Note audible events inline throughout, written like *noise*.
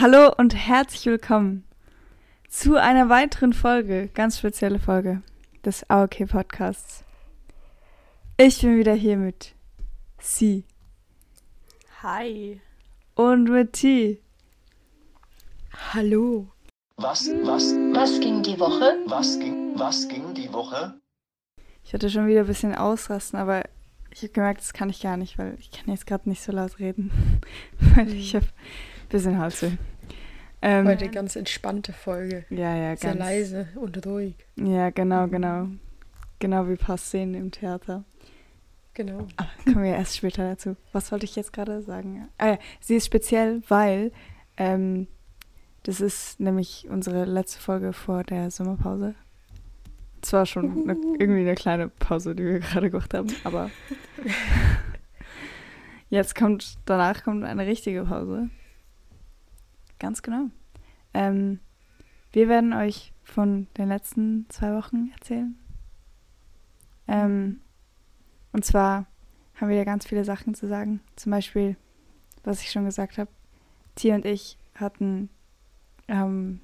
Hallo und herzlich willkommen zu einer weiteren Folge, ganz spezielle Folge des AOK Podcasts. Ich bin wieder hier mit Sie Hi. und mit T. Hallo. Was, was, Was ging die Woche? was ging, was ging die Woche? Ich hatte schon wieder ein bisschen ausrasten, aber ich habe gemerkt, das kann ich gar nicht, weil ich kann jetzt gerade nicht so laut reden, *laughs* weil ich habe ein bisschen Halsweh. Ähm, Heute ganz entspannte Folge. ja, ja, Sehr ganz. leise und ruhig. Ja, genau, genau. Genau wie ein paar Szenen im Theater. Genau. Aber kommen wir erst später dazu. Was wollte ich jetzt gerade sagen? Ah, ja, sie ist speziell, weil ähm, das ist nämlich unsere letzte Folge vor der Sommerpause. Zwar schon eine, irgendwie eine kleine Pause, die wir gerade gemacht haben, aber *laughs* *laughs* jetzt kommt, danach kommt eine richtige Pause. Ganz genau. Ähm, wir werden euch von den letzten zwei Wochen erzählen. Ähm, und zwar haben wir ja ganz viele Sachen zu sagen. Zum Beispiel, was ich schon gesagt habe, Tia und ich hatten ähm,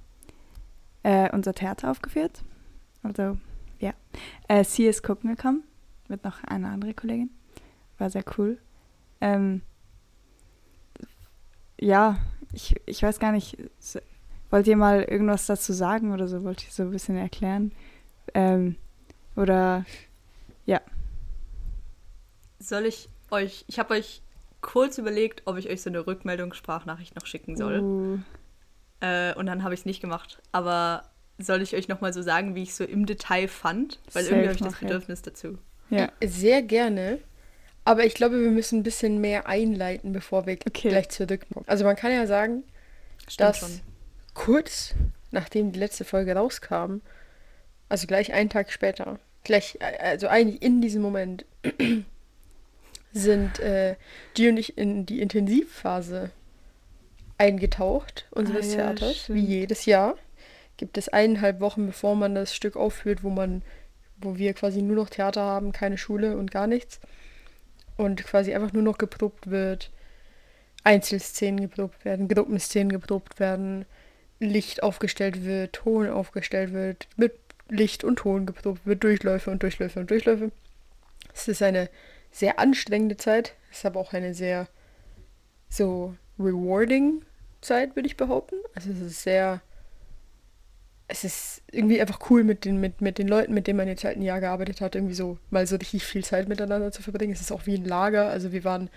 äh, unser Theater aufgeführt. Also, ja. Äh, sie ist gucken gekommen mit noch einer anderen Kollegin. War sehr cool. Ähm, ja, ich, ich weiß gar nicht, wollt ihr mal irgendwas dazu sagen oder so? Wollt ihr so ein bisschen erklären? Ähm, oder Soll ich euch, ich habe euch kurz überlegt, ob ich euch so eine Rückmeldungssprachnachricht noch schicken soll. Uh, Äh, und dann habe ich es nicht gemacht. Aber soll ich euch nochmal so sagen, wie ich so im Detail fand? Weil Safe irgendwie habe ich das ja. Bedürfnis dazu. ja. Sehr gerne. Aber ich glaube, wir müssen ein bisschen mehr einleiten, bevor wir Okay. gleich zurückkommen. Also man kann ja sagen, Stimmt dass schon. kurz nachdem die letzte Folge rauskam, also gleich einen Tag später, gleich, äh, also eigentlich in diesem Moment, *clears throat* sind äh, die und ich in die Intensivphase eingetaucht unseres Ah, ja, Theaters. stimmt. Wie jedes Jahr gibt es eineinhalb Wochen, bevor man das Stück aufführt, wo man, wo wir quasi nur noch Theater haben, keine Schule und gar nichts. Und quasi einfach nur noch geprobt wird, Einzelszenen geprobt werden, Gruppenszenen geprobt werden, Licht aufgestellt wird, Ton aufgestellt wird, mit Licht und Ton geprobt wird, Durchläufe und Durchläufe und Durchläufe. Es ist eine sehr anstrengende Zeit, es ist aber auch eine sehr so rewarding Zeit, würde ich behaupten. Also es ist sehr, es ist irgendwie einfach cool mit den, mit, mit den Leuten, mit denen man jetzt halt ein Jahr gearbeitet hat, irgendwie so mal so richtig viel Zeit miteinander zu verbringen. Es ist auch wie ein Lager, also wir waren,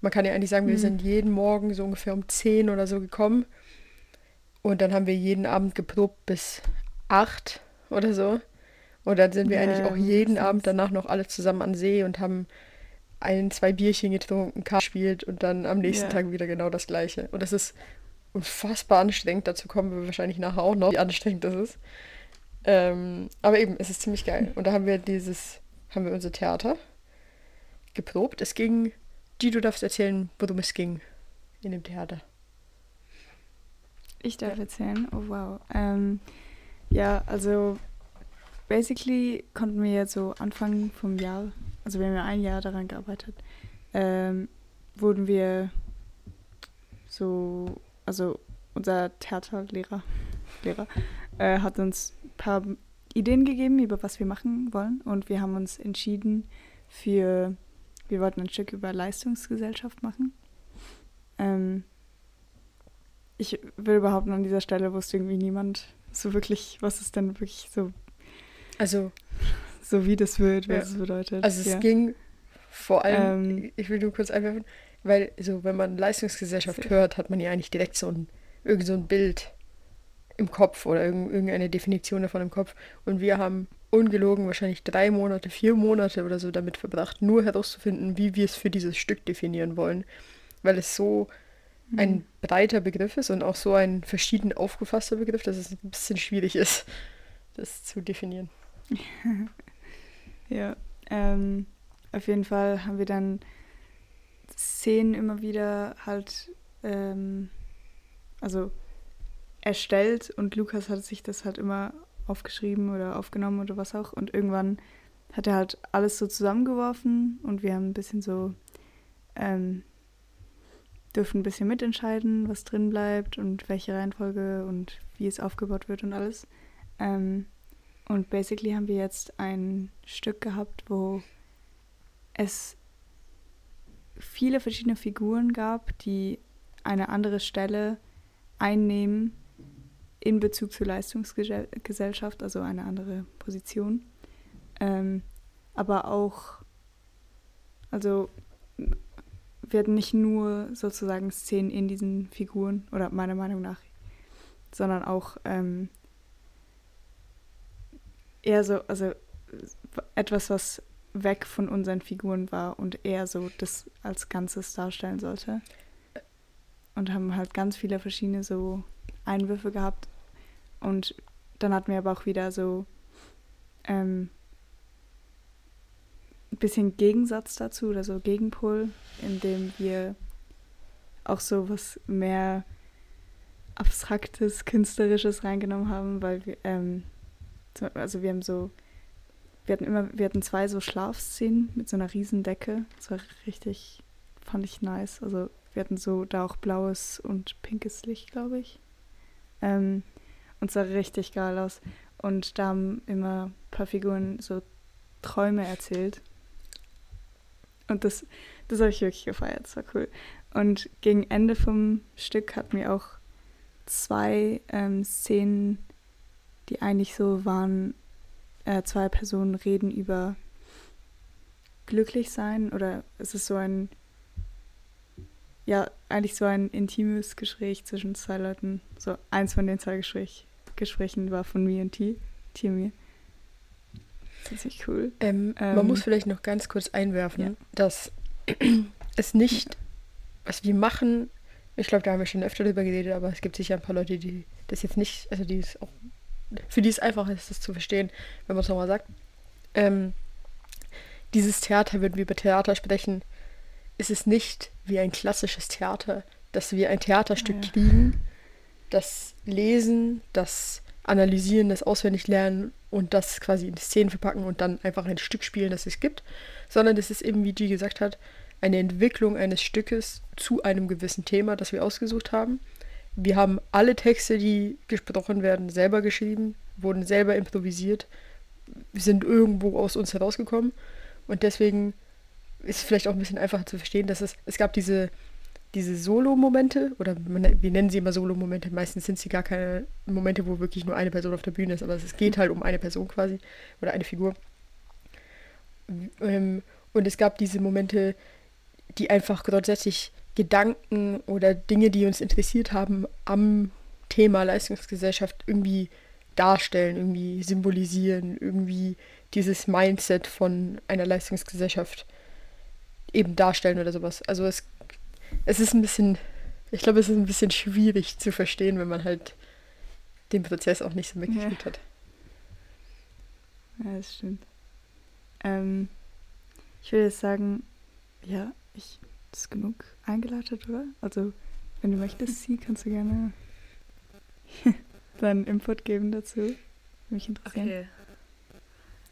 man kann ja eigentlich sagen, wir Mhm. sind jeden Morgen so ungefähr um 10 oder so gekommen. Und dann haben wir jeden Abend geprobt bis 8 oder so. Und dann sind wir Ja, eigentlich auch jeden. Abend danach noch alle zusammen an See und haben ein, zwei Bierchen getrunken, Karte gespielt und dann am nächsten Ja. Tag wieder genau das gleiche. Und das ist unfassbar anstrengend. Dazu kommen wir wahrscheinlich nachher auch noch, wie anstrengend das ist. Ähm, aber eben, es ist ziemlich geil. Und da haben wir dieses, haben wir unser Theater geprobt. Es ging, die du darfst erzählen, worum es ging in dem Theater. Ich darf erzählen. Oh wow. Ähm, ja, also basically konnten wir jetzt so Anfang vom Jahr, also wir haben ja ein Jahr daran gearbeitet, ähm, wurden wir so, also unser Theaterlehrer Lehrer, äh, hat uns ein paar Ideen gegeben, über was wir machen wollen und wir haben uns entschieden für, wir wollten ein Stück über Leistungsgesellschaft machen. Ähm, ich will behaupten, an dieser Stelle wusste irgendwie niemand so wirklich, was es denn wirklich so, Also, so wie das wird, was Ja. es bedeutet. also es ja. ging vor allem, Ähm. ich will nur kurz einwerfen, weil so, wenn man Leistungsgesellschaft hört, hat man ja eigentlich direkt so ein, irgend so ein Bild im Kopf oder irgend- irgendeine Definition davon im Kopf. Und wir haben ungelogen wahrscheinlich drei Monate, vier Monate oder so damit verbracht, nur herauszufinden, wie wir es für dieses Stück definieren wollen. Weil es so Mhm. ein breiter Begriff ist und auch so ein verschieden aufgefasster Begriff, dass es ein bisschen schwierig ist, *laughs* das zu definieren. *laughs* Ja, ähm, auf jeden Fall haben wir dann Szenen immer wieder halt, ähm, also erstellt und Lukas hat sich das halt immer aufgeschrieben oder aufgenommen oder was auch und irgendwann hat er halt alles so zusammengeworfen und wir haben ein bisschen so ähm, dürfen ein bisschen mitentscheiden, was drin bleibt und welche Reihenfolge und wie es aufgebaut wird und alles. Ähm, und basically haben wir jetzt ein Stück gehabt, wo es viele verschiedene Figuren gab, die eine andere Stelle einnehmen in Bezug zur Leistungsgesellschaft, also eine andere Position. Ähm, aber auch, also hatten nicht nur sozusagen Szenen in diesen Figuren, oder meiner Meinung nach, sondern auch ähm, eher so, also etwas, was weg von unseren Figuren war und eher so das als Ganzes darstellen sollte. Und haben halt ganz viele verschiedene so Einwürfe gehabt. Und dann hatten wir aber auch wieder so ähm, ein bisschen Gegensatz dazu oder so Gegenpol, indem wir auch so was mehr Abstraktes, Künstlerisches reingenommen haben, weil wir, ähm, also wir haben so wir hatten immer, wir hatten zwei so Schlafszenen mit so einer riesen Decke. Das war richtig, fand ich nice. Also wir hatten so da auch blaues und pinkes Licht, glaube ich. Ähm, und sah richtig geil aus. Und da haben immer ein paar Figuren so Träume erzählt. Und das, das habe ich wirklich gefeiert. Das war cool. Und gegen Ende vom Stück hatten wir auch zwei ähm, Szenen, die eigentlich so waren, äh, zwei Personen reden über glücklich sein oder ist es so ein, ja, eigentlich so ein intimes Gespräch zwischen zwei Leuten. So eins von den zwei Gespräch, Gesprächen war von mir und T, T und mir. Das ist cool. Ähm, ähm, man muss vielleicht noch ganz kurz einwerfen, ja. dass *clears throat* es nicht, was wir machen, ich glaube, da haben wir schon öfter drüber geredet, aber es gibt sicher ein paar Leute, die das jetzt nicht, also die es auch für die es einfach ist, das zu verstehen, wenn man es nochmal sagt. Ähm, dieses Theater, wenn wir über Theater sprechen, ist es nicht wie ein klassisches Theater, dass wir ein Theaterstück ja. kriegen, das lesen, das analysieren, das auswendig lernen und das quasi in Szenen verpacken und dann einfach ein Stück spielen, das es gibt, sondern das ist eben, wie G gesagt hat, eine Entwicklung eines Stückes zu einem gewissen Thema, das wir ausgesucht haben wir haben alle Texte, die gesprochen werden, selber geschrieben, wurden selber improvisiert, sind irgendwo aus uns herausgekommen. Und deswegen ist es vielleicht auch ein bisschen einfacher zu verstehen, dass es, es gab diese, diese Solo-Momente, oder wir nennen sie immer Solo-Momente, meistens sind sie gar keine Momente, wo wirklich nur eine Person auf der Bühne ist, aber es geht halt um eine Person quasi, oder eine Figur. Ähm, und es gab diese Momente, die einfach grundsätzlich Gedanken oder Dinge, die uns interessiert haben, am Thema Leistungsgesellschaft irgendwie darstellen, irgendwie symbolisieren, irgendwie dieses Mindset von einer Leistungsgesellschaft eben darstellen oder sowas. Also es, es ist ein bisschen, ich glaube, es ist ein bisschen schwierig zu verstehen, wenn man halt den Prozess auch nicht so mitgekriegt ja. hat. Ja, das stimmt. Ähm, ich würde jetzt sagen, ja, ich ist genug eingeleitet, oder? Also, wenn du möchtest, sie, kannst du gerne *laughs* deinen Input geben dazu. Mich interessiert. Okay.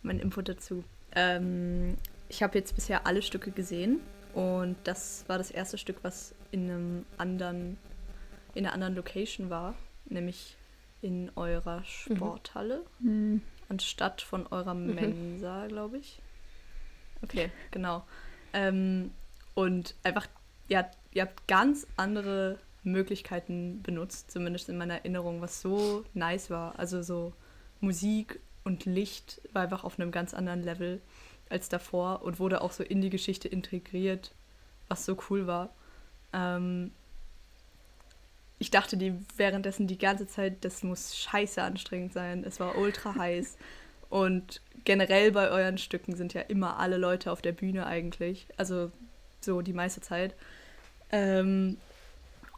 Mein Input dazu. Ähm, ich habe jetzt bisher alle Stücke gesehen und das war das erste Stück, was in einem anderen, in einer anderen Location war, nämlich in eurer Sporthalle, mhm. anstatt von eurer mhm. Mensa, glaube ich. Okay, genau. Ähm, und einfach, ja, ihr habt ganz andere Möglichkeiten benutzt, zumindest in meiner Erinnerung, was so nice war. Also so Musik und Licht war einfach auf einem ganz anderen Level als davor und wurde auch so in die Geschichte integriert, was so cool war. Ähm, ich dachte die währenddessen die ganze Zeit, das muss scheiße anstrengend sein. Es war ultra heiß. Und generell bei euren Stücken sind ja immer alle Leute auf der Bühne eigentlich. Also so die meiste Zeit. Ähm,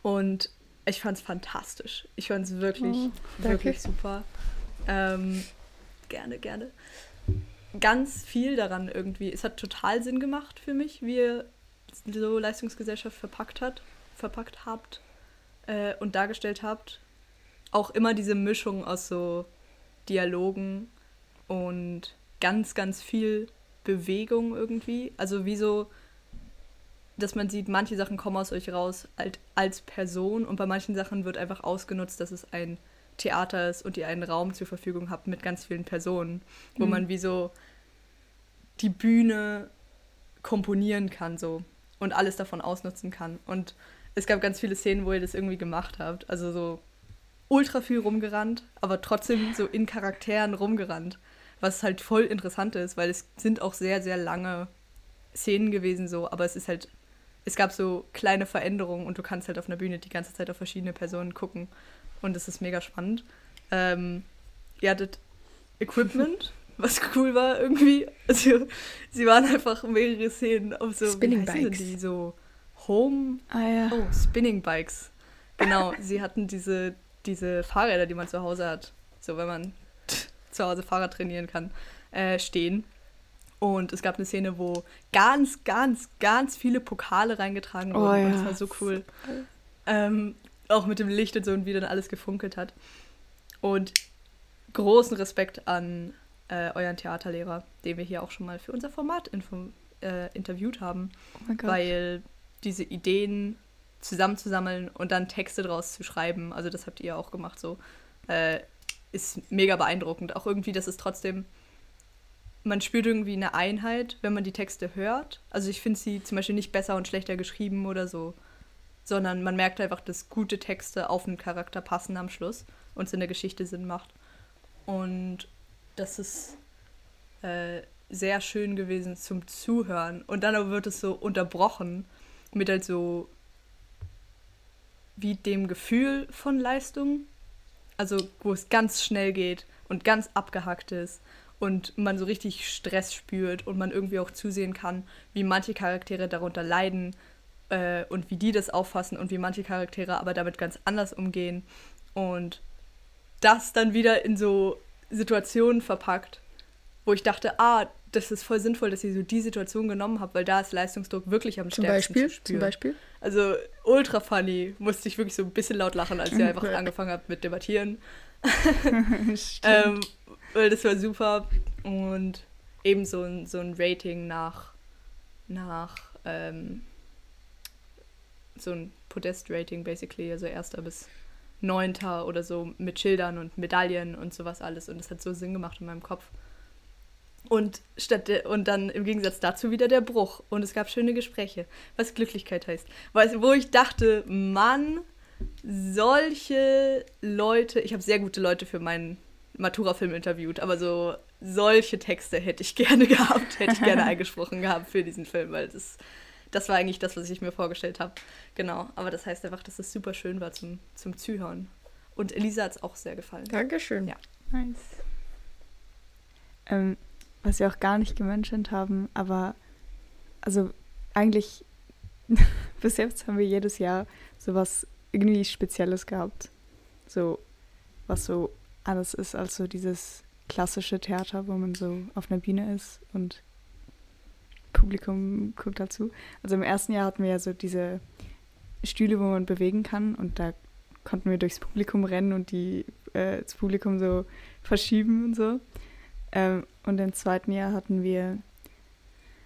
und ich fand es fantastisch. Ich fand es wirklich, oh, wirklich super. Ähm, gerne, gerne. Ganz viel daran irgendwie. Es hat total Sinn gemacht für mich, wie ihr so Leistungsgesellschaft verpackt hat, verpackt habt äh, und dargestellt habt. Auch immer diese Mischung aus so Dialogen und ganz, ganz viel Bewegung irgendwie. Also wie so dass man sieht, manche Sachen kommen aus euch raus halt als Person und bei manchen Sachen wird einfach ausgenutzt, dass es ein Theater ist und ihr einen Raum zur Verfügung habt mit ganz vielen Personen, wo Mhm. man wie so die Bühne komponieren kann so und alles davon ausnutzen kann. Und es gab ganz viele Szenen, wo ihr das irgendwie gemacht habt. Also so ultra viel rumgerannt, aber trotzdem so in Charakteren rumgerannt. Was halt voll interessant ist, weil es sind auch sehr, sehr lange Szenen gewesen so, aber es ist halt, es gab so kleine Veränderungen und du kannst halt auf einer Bühne die ganze Zeit auf verschiedene Personen gucken. Und es ist mega spannend. Ähm, ihr hattet Equipment, *laughs* was cool war irgendwie. Also, sie waren einfach mehrere Szenen auf so Spinning Bikes. Die so Home Ah ja. Oh, Spinning Bikes. Genau, *laughs* sie hatten diese, diese Fahrräder, die man zu Hause hat, so wenn man zu Hause Fahrrad trainieren kann, äh, stehen. Und es gab eine Szene, wo ganz, ganz, ganz viele Pokale reingetragen Oh wurden. Und ja. das war so cool. Ähm, auch mit dem Licht und so und wie dann alles gefunkelt hat. Und großen Respekt an äh, euren Theaterlehrer, den wir hier auch schon mal für unser Format äh, interviewt haben Oh weil diese Ideen zusammenzusammeln und dann Texte draus zu schreiben, also das habt ihr auch gemacht so, äh, ist mega beeindruckend. Auch irgendwie, dass es trotzdem, man spürt irgendwie eine Einheit, wenn man die Texte hört. Also ich finde sie zum Beispiel nicht besser und schlechter geschrieben oder so, sondern man merkt einfach, dass gute Texte auf einen Charakter passen am Schluss und es in der Geschichte Sinn macht. Und das ist äh, sehr schön gewesen zum Zuhören. Und dann aber wird es so unterbrochen mit halt so wie dem Gefühl von Leistung. Also wo es ganz schnell geht und ganz abgehackt ist und man so richtig Stress spürt und man irgendwie auch zusehen kann, wie manche Charaktere darunter leiden äh, und wie die das auffassen und wie manche Charaktere aber damit ganz anders umgehen und das dann wieder in so Situationen verpackt, wo ich dachte, ah, das ist voll sinnvoll, dass ihr so die Situation genommen habt, weil da ist Leistungsdruck wirklich am Zum stärksten Beispiel, zu zum spüren. Beispiel. Also ultra funny, musste ich wirklich so ein bisschen laut lachen, als ihr *laughs* einfach angefangen habt mit Debattieren. *laughs* Stimmt. Ähm, weil das war super. Und eben so ein, so ein Rating nach, nach ähm, so ein Podest-Rating basically, also erster bis neunter oder so mit Schildern und Medaillen und sowas alles. Und das hat so Sinn gemacht in meinem Kopf. Und, statt der, und dann im Gegensatz dazu wieder der Bruch. Und es gab schöne Gespräche, was Glücklichkeit heißt. Du, wo ich dachte, Mann, solche Leute, ich habe sehr gute Leute für meinen Matura-Film interviewt, aber so solche Texte hätte ich gerne *laughs* gehabt, hätte ich gerne eingesprochen gehabt für diesen Film, weil das, das war eigentlich das, was ich mir vorgestellt habe. Genau, aber das heißt einfach, dass es super schön war zum, zum Zuhören. Und Elisa hat es auch sehr gefallen. Dankeschön. Ja. Nice. Ähm, was wir auch gar nicht gemenschent haben, aber also eigentlich *laughs* bis jetzt haben wir jedes Jahr sowas irgendwie Spezielles gehabt. So, was so anders ist als so dieses klassische Theater, wo man so auf einer Bühne ist und Publikum guckt dazu. Also im ersten Jahr hatten wir ja so diese Stühle, wo man bewegen kann und da konnten wir durchs Publikum rennen und die äh, das Publikum so verschieben und so. Ähm, und im zweiten Jahr hatten wir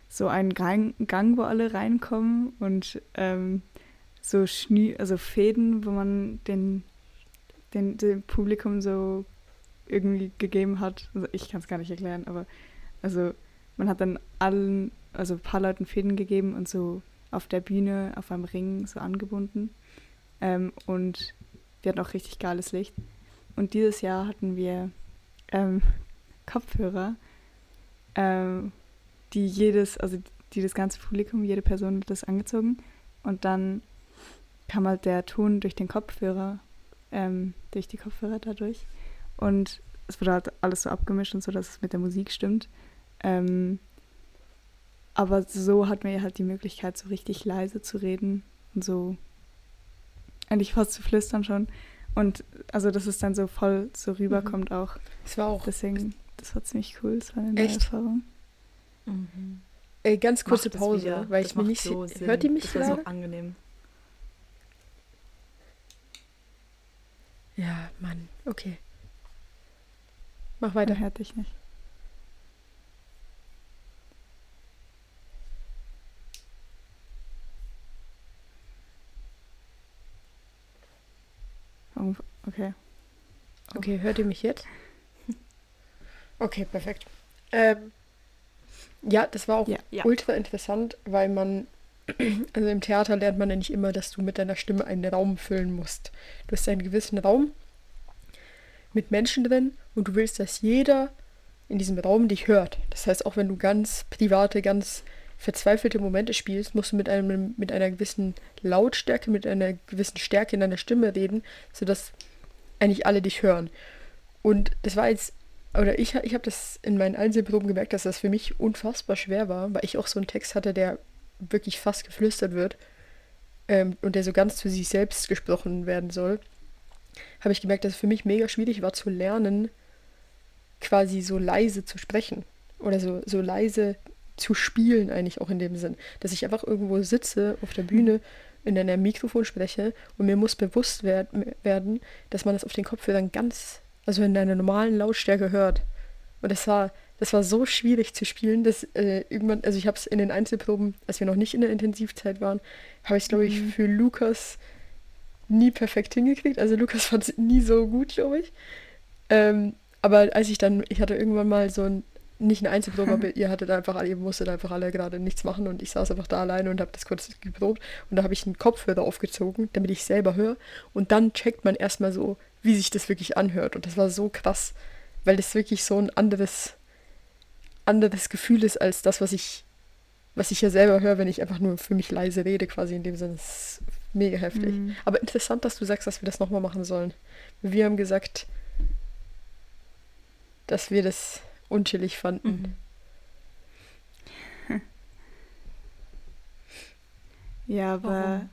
so einen Gang, Gang wo alle reinkommen und ähm, so Schnü also Fäden, wo man den, den, dem Publikum so irgendwie gegeben hat. Also ich kann es gar nicht erklären, aber also man hat dann allen, also ein paar Leuten Fäden gegeben und so auf der Bühne, auf einem Ring so angebunden. Ähm, und wir hatten auch richtig geiles Licht. Und dieses Jahr hatten wir ähm, *laughs* Kopfhörer, ähm, die jedes, also die das ganze Publikum, jede Person hat das angezogen. Und dann kam halt der Ton durch den Kopfhörer, ähm, durch die Kopfhörer dadurch. Und es wurde halt alles so abgemischt und so, dass es mit der Musik stimmt. Ähm, aber so hat man ja halt die Möglichkeit, so richtig leise zu reden und so eigentlich fast zu flüstern schon. Und also, dass es dann so voll so rüberkommt auch. Es war auch Deswegen, das war ziemlich cool. Das war eine neue Echt? Erfahrung. äh, ganz kurze Pause, wieder. weil Das ich mir nicht so Sinn. Hört ihr mich Das war gerade? so angenehm. Ja, Mann, okay. Mach weiter. Dann hört dich nicht. Okay. Oh. Okay, hört ihr mich jetzt? *laughs* Okay, perfekt. Ähm, ja, das war auch ja, ja. ultra interessant, weil man also im Theater lernt man ja nicht immer, dass du mit deiner Stimme einen Raum füllen musst. Du hast einen gewissen Raum mit Menschen drin und du willst, dass jeder in diesem Raum dich hört. Das heißt, auch wenn du ganz private, ganz verzweifelte Momente spielst, musst du mit, einem, mit einer gewissen Lautstärke, mit einer gewissen Stärke in deiner Stimme reden, sodass eigentlich alle dich hören. Und das war jetzt, oder ich, ich habe das in meinen Einzelproben gemerkt, dass das für mich unfassbar schwer war, weil ich auch so einen Text hatte, der wirklich fast geflüstert wird ähm, und der so ganz zu sich selbst gesprochen werden soll, habe ich gemerkt, dass es für mich mega schwierig war zu lernen, quasi so leise zu sprechen oder so, so leise zu spielen eigentlich auch in dem Sinn, dass ich einfach irgendwo sitze auf der Bühne in einem Mikrofon spreche und mir muss bewusst werd, werden, dass man das auf den Kopfhörern ganz, also in einer normalen Lautstärke hört. Und das war, das war so schwierig zu spielen, dass äh, irgendwann, also ich habe es in den Einzelproben, als wir noch nicht in der Intensivzeit waren, habe ich es, glaube ich, Mhm. für Lukas nie perfekt hingekriegt. Also Lukas *laughs* fand es nie so gut, glaube ich. Ähm, aber als ich dann, ich hatte irgendwann mal so ein, nicht eine Einzelprobe, aber *laughs* ihr hattet einfach alle, ihr musstet einfach alle gerade nichts machen und ich saß einfach da alleine und habe das kurz geprobt und da habe ich einen Kopfhörer aufgezogen, damit ich selber höre und dann checkt man erstmal so, wie sich das wirklich anhört und das war so krass, weil das wirklich so ein anderes anderes Gefühl ist als das, was ich was ich ja selber höre, wenn ich einfach nur für mich leise rede, quasi in dem Sinne. Das ist mega heftig. Mhm. Aber interessant, dass du sagst, dass wir das nochmal machen sollen. Wir haben gesagt, dass wir das unchillig fanden. Mhm. *laughs* Ja, aber Warum?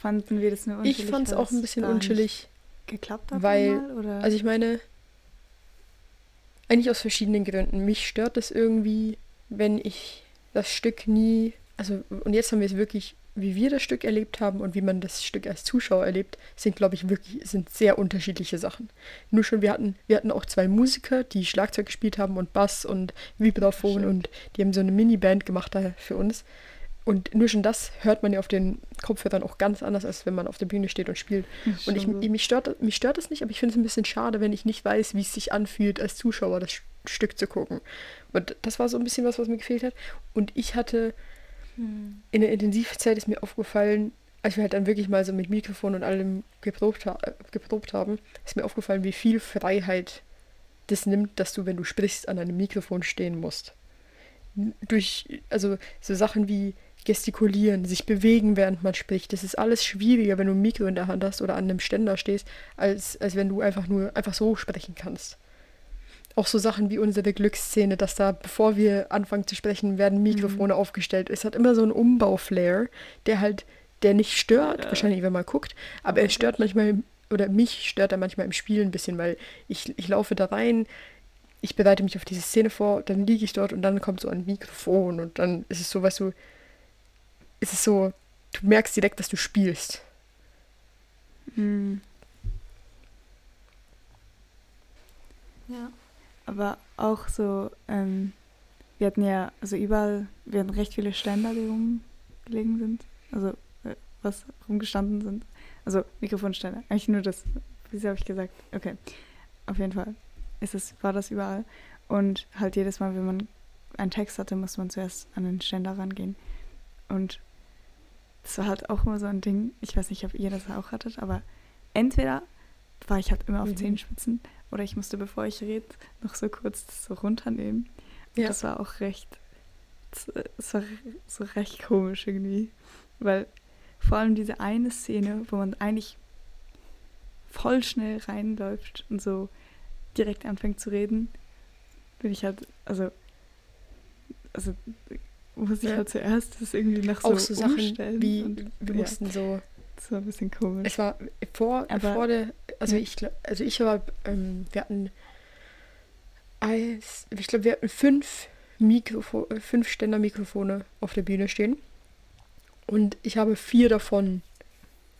fanden wir das nur Ich unchillig? fand es auch ein bisschen unchillig. Geklappt hat weil- einmal, oder? Also ich meine, eigentlich aus verschiedenen Gründen. Mich stört es irgendwie, wenn ich das Stück nie, also und jetzt haben wir es wirklich, wie wir das Stück erlebt haben und wie man das Stück als Zuschauer erlebt, sind glaube ich wirklich sind sehr unterschiedliche Sachen. Nur schon wir hatten wir hatten auch zwei Musiker, die Schlagzeug gespielt haben und Bass und Vibraphon und die haben so eine Miniband gemacht da für uns. Und nur schon das hört man ja auf den Kopfhörern auch ganz anders, als wenn man auf der Bühne steht und spielt. Und ich, mich, stört, mich stört das nicht, aber ich finde es ein bisschen schade, wenn ich nicht weiß, wie es sich anfühlt, als Zuschauer das Stück zu gucken. Und das war so ein bisschen was, was mir gefehlt hat. Und ich hatte Hm. in der Intensivzeit ist mir aufgefallen, als wir halt dann wirklich mal so mit Mikrofon und allem geprobt, ha geprobt haben, ist mir aufgefallen, wie viel Freiheit das nimmt, dass du, wenn du sprichst, an einem Mikrofon stehen musst. Durch, also so Sachen wie gestikulieren, sich bewegen, während man spricht. Das ist alles schwieriger, wenn du ein Mikro in der Hand hast oder an einem Ständer stehst, als, als wenn du einfach nur einfach so sprechen kannst. Auch so Sachen wie unsere Glücksszene, dass da, bevor wir anfangen zu sprechen, werden Mikrofone aufgestellt. Es hat immer so einen Umbau-Flair, der halt, der nicht stört, Ja. wahrscheinlich, wenn man guckt, aber er stört manchmal, oder mich stört er manchmal im Spiel ein bisschen, weil ich, ich laufe da rein, ich bereite mich auf diese Szene vor, dann liege ich dort und dann kommt so ein Mikrofon und dann ist es so, weißt du, ist es so, du merkst direkt, dass du spielst. Mhm. Ja. Aber auch so, ähm, wir hatten ja, also überall, wir hatten recht viele Ständer, die rumgelegen sind. Also, äh, was rumgestanden sind. Also, Mikrofonständer. Eigentlich nur das, wieso habe ich gesagt? Okay. Auf jeden Fall ist es, war das überall. Und halt jedes Mal, wenn man einen Text hatte, musste man zuerst an den Ständer rangehen. Und das war halt auch immer so ein Ding. Ich weiß nicht, ob ihr das auch hattet, aber entweder war ich halt immer auf Mhm. Zehenspitzen oder ich musste, bevor ich rede, noch so kurz das so runternehmen. Und Ja. das war auch recht, es war so recht komisch irgendwie. Weil vor allem diese eine Szene, wo man eigentlich voll schnell reinläuft und so direkt anfängt zu reden, bin ich halt, also, also muss ich Ja. halt zuerst das irgendwie nach so, Auch so Sachen wie, und, wir ja, mussten so das war ein bisschen komisch. Es war vor, Aber- vor der, also Ja. ich glaube, also ich war, ähm, wir hatten als, ich glaube, wir hatten fünf Mikrofo fünf Ständer-Mikrofone auf der Bühne stehen. Und ich habe vier davon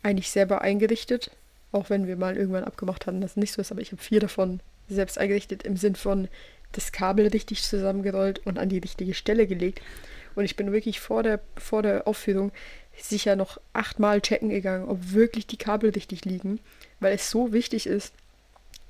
eigentlich selber eingerichtet, auch wenn wir mal irgendwann abgemacht hatten, dass es nicht so ist, aber ich habe vier davon selbst eingerichtet im Sinn von das Kabel richtig zusammengerollt und an die richtige Stelle gelegt. Und ich bin wirklich vor der, vor der Aufführung sicher noch achtmal checken gegangen, ob wirklich die Kabel richtig liegen, weil es so wichtig ist,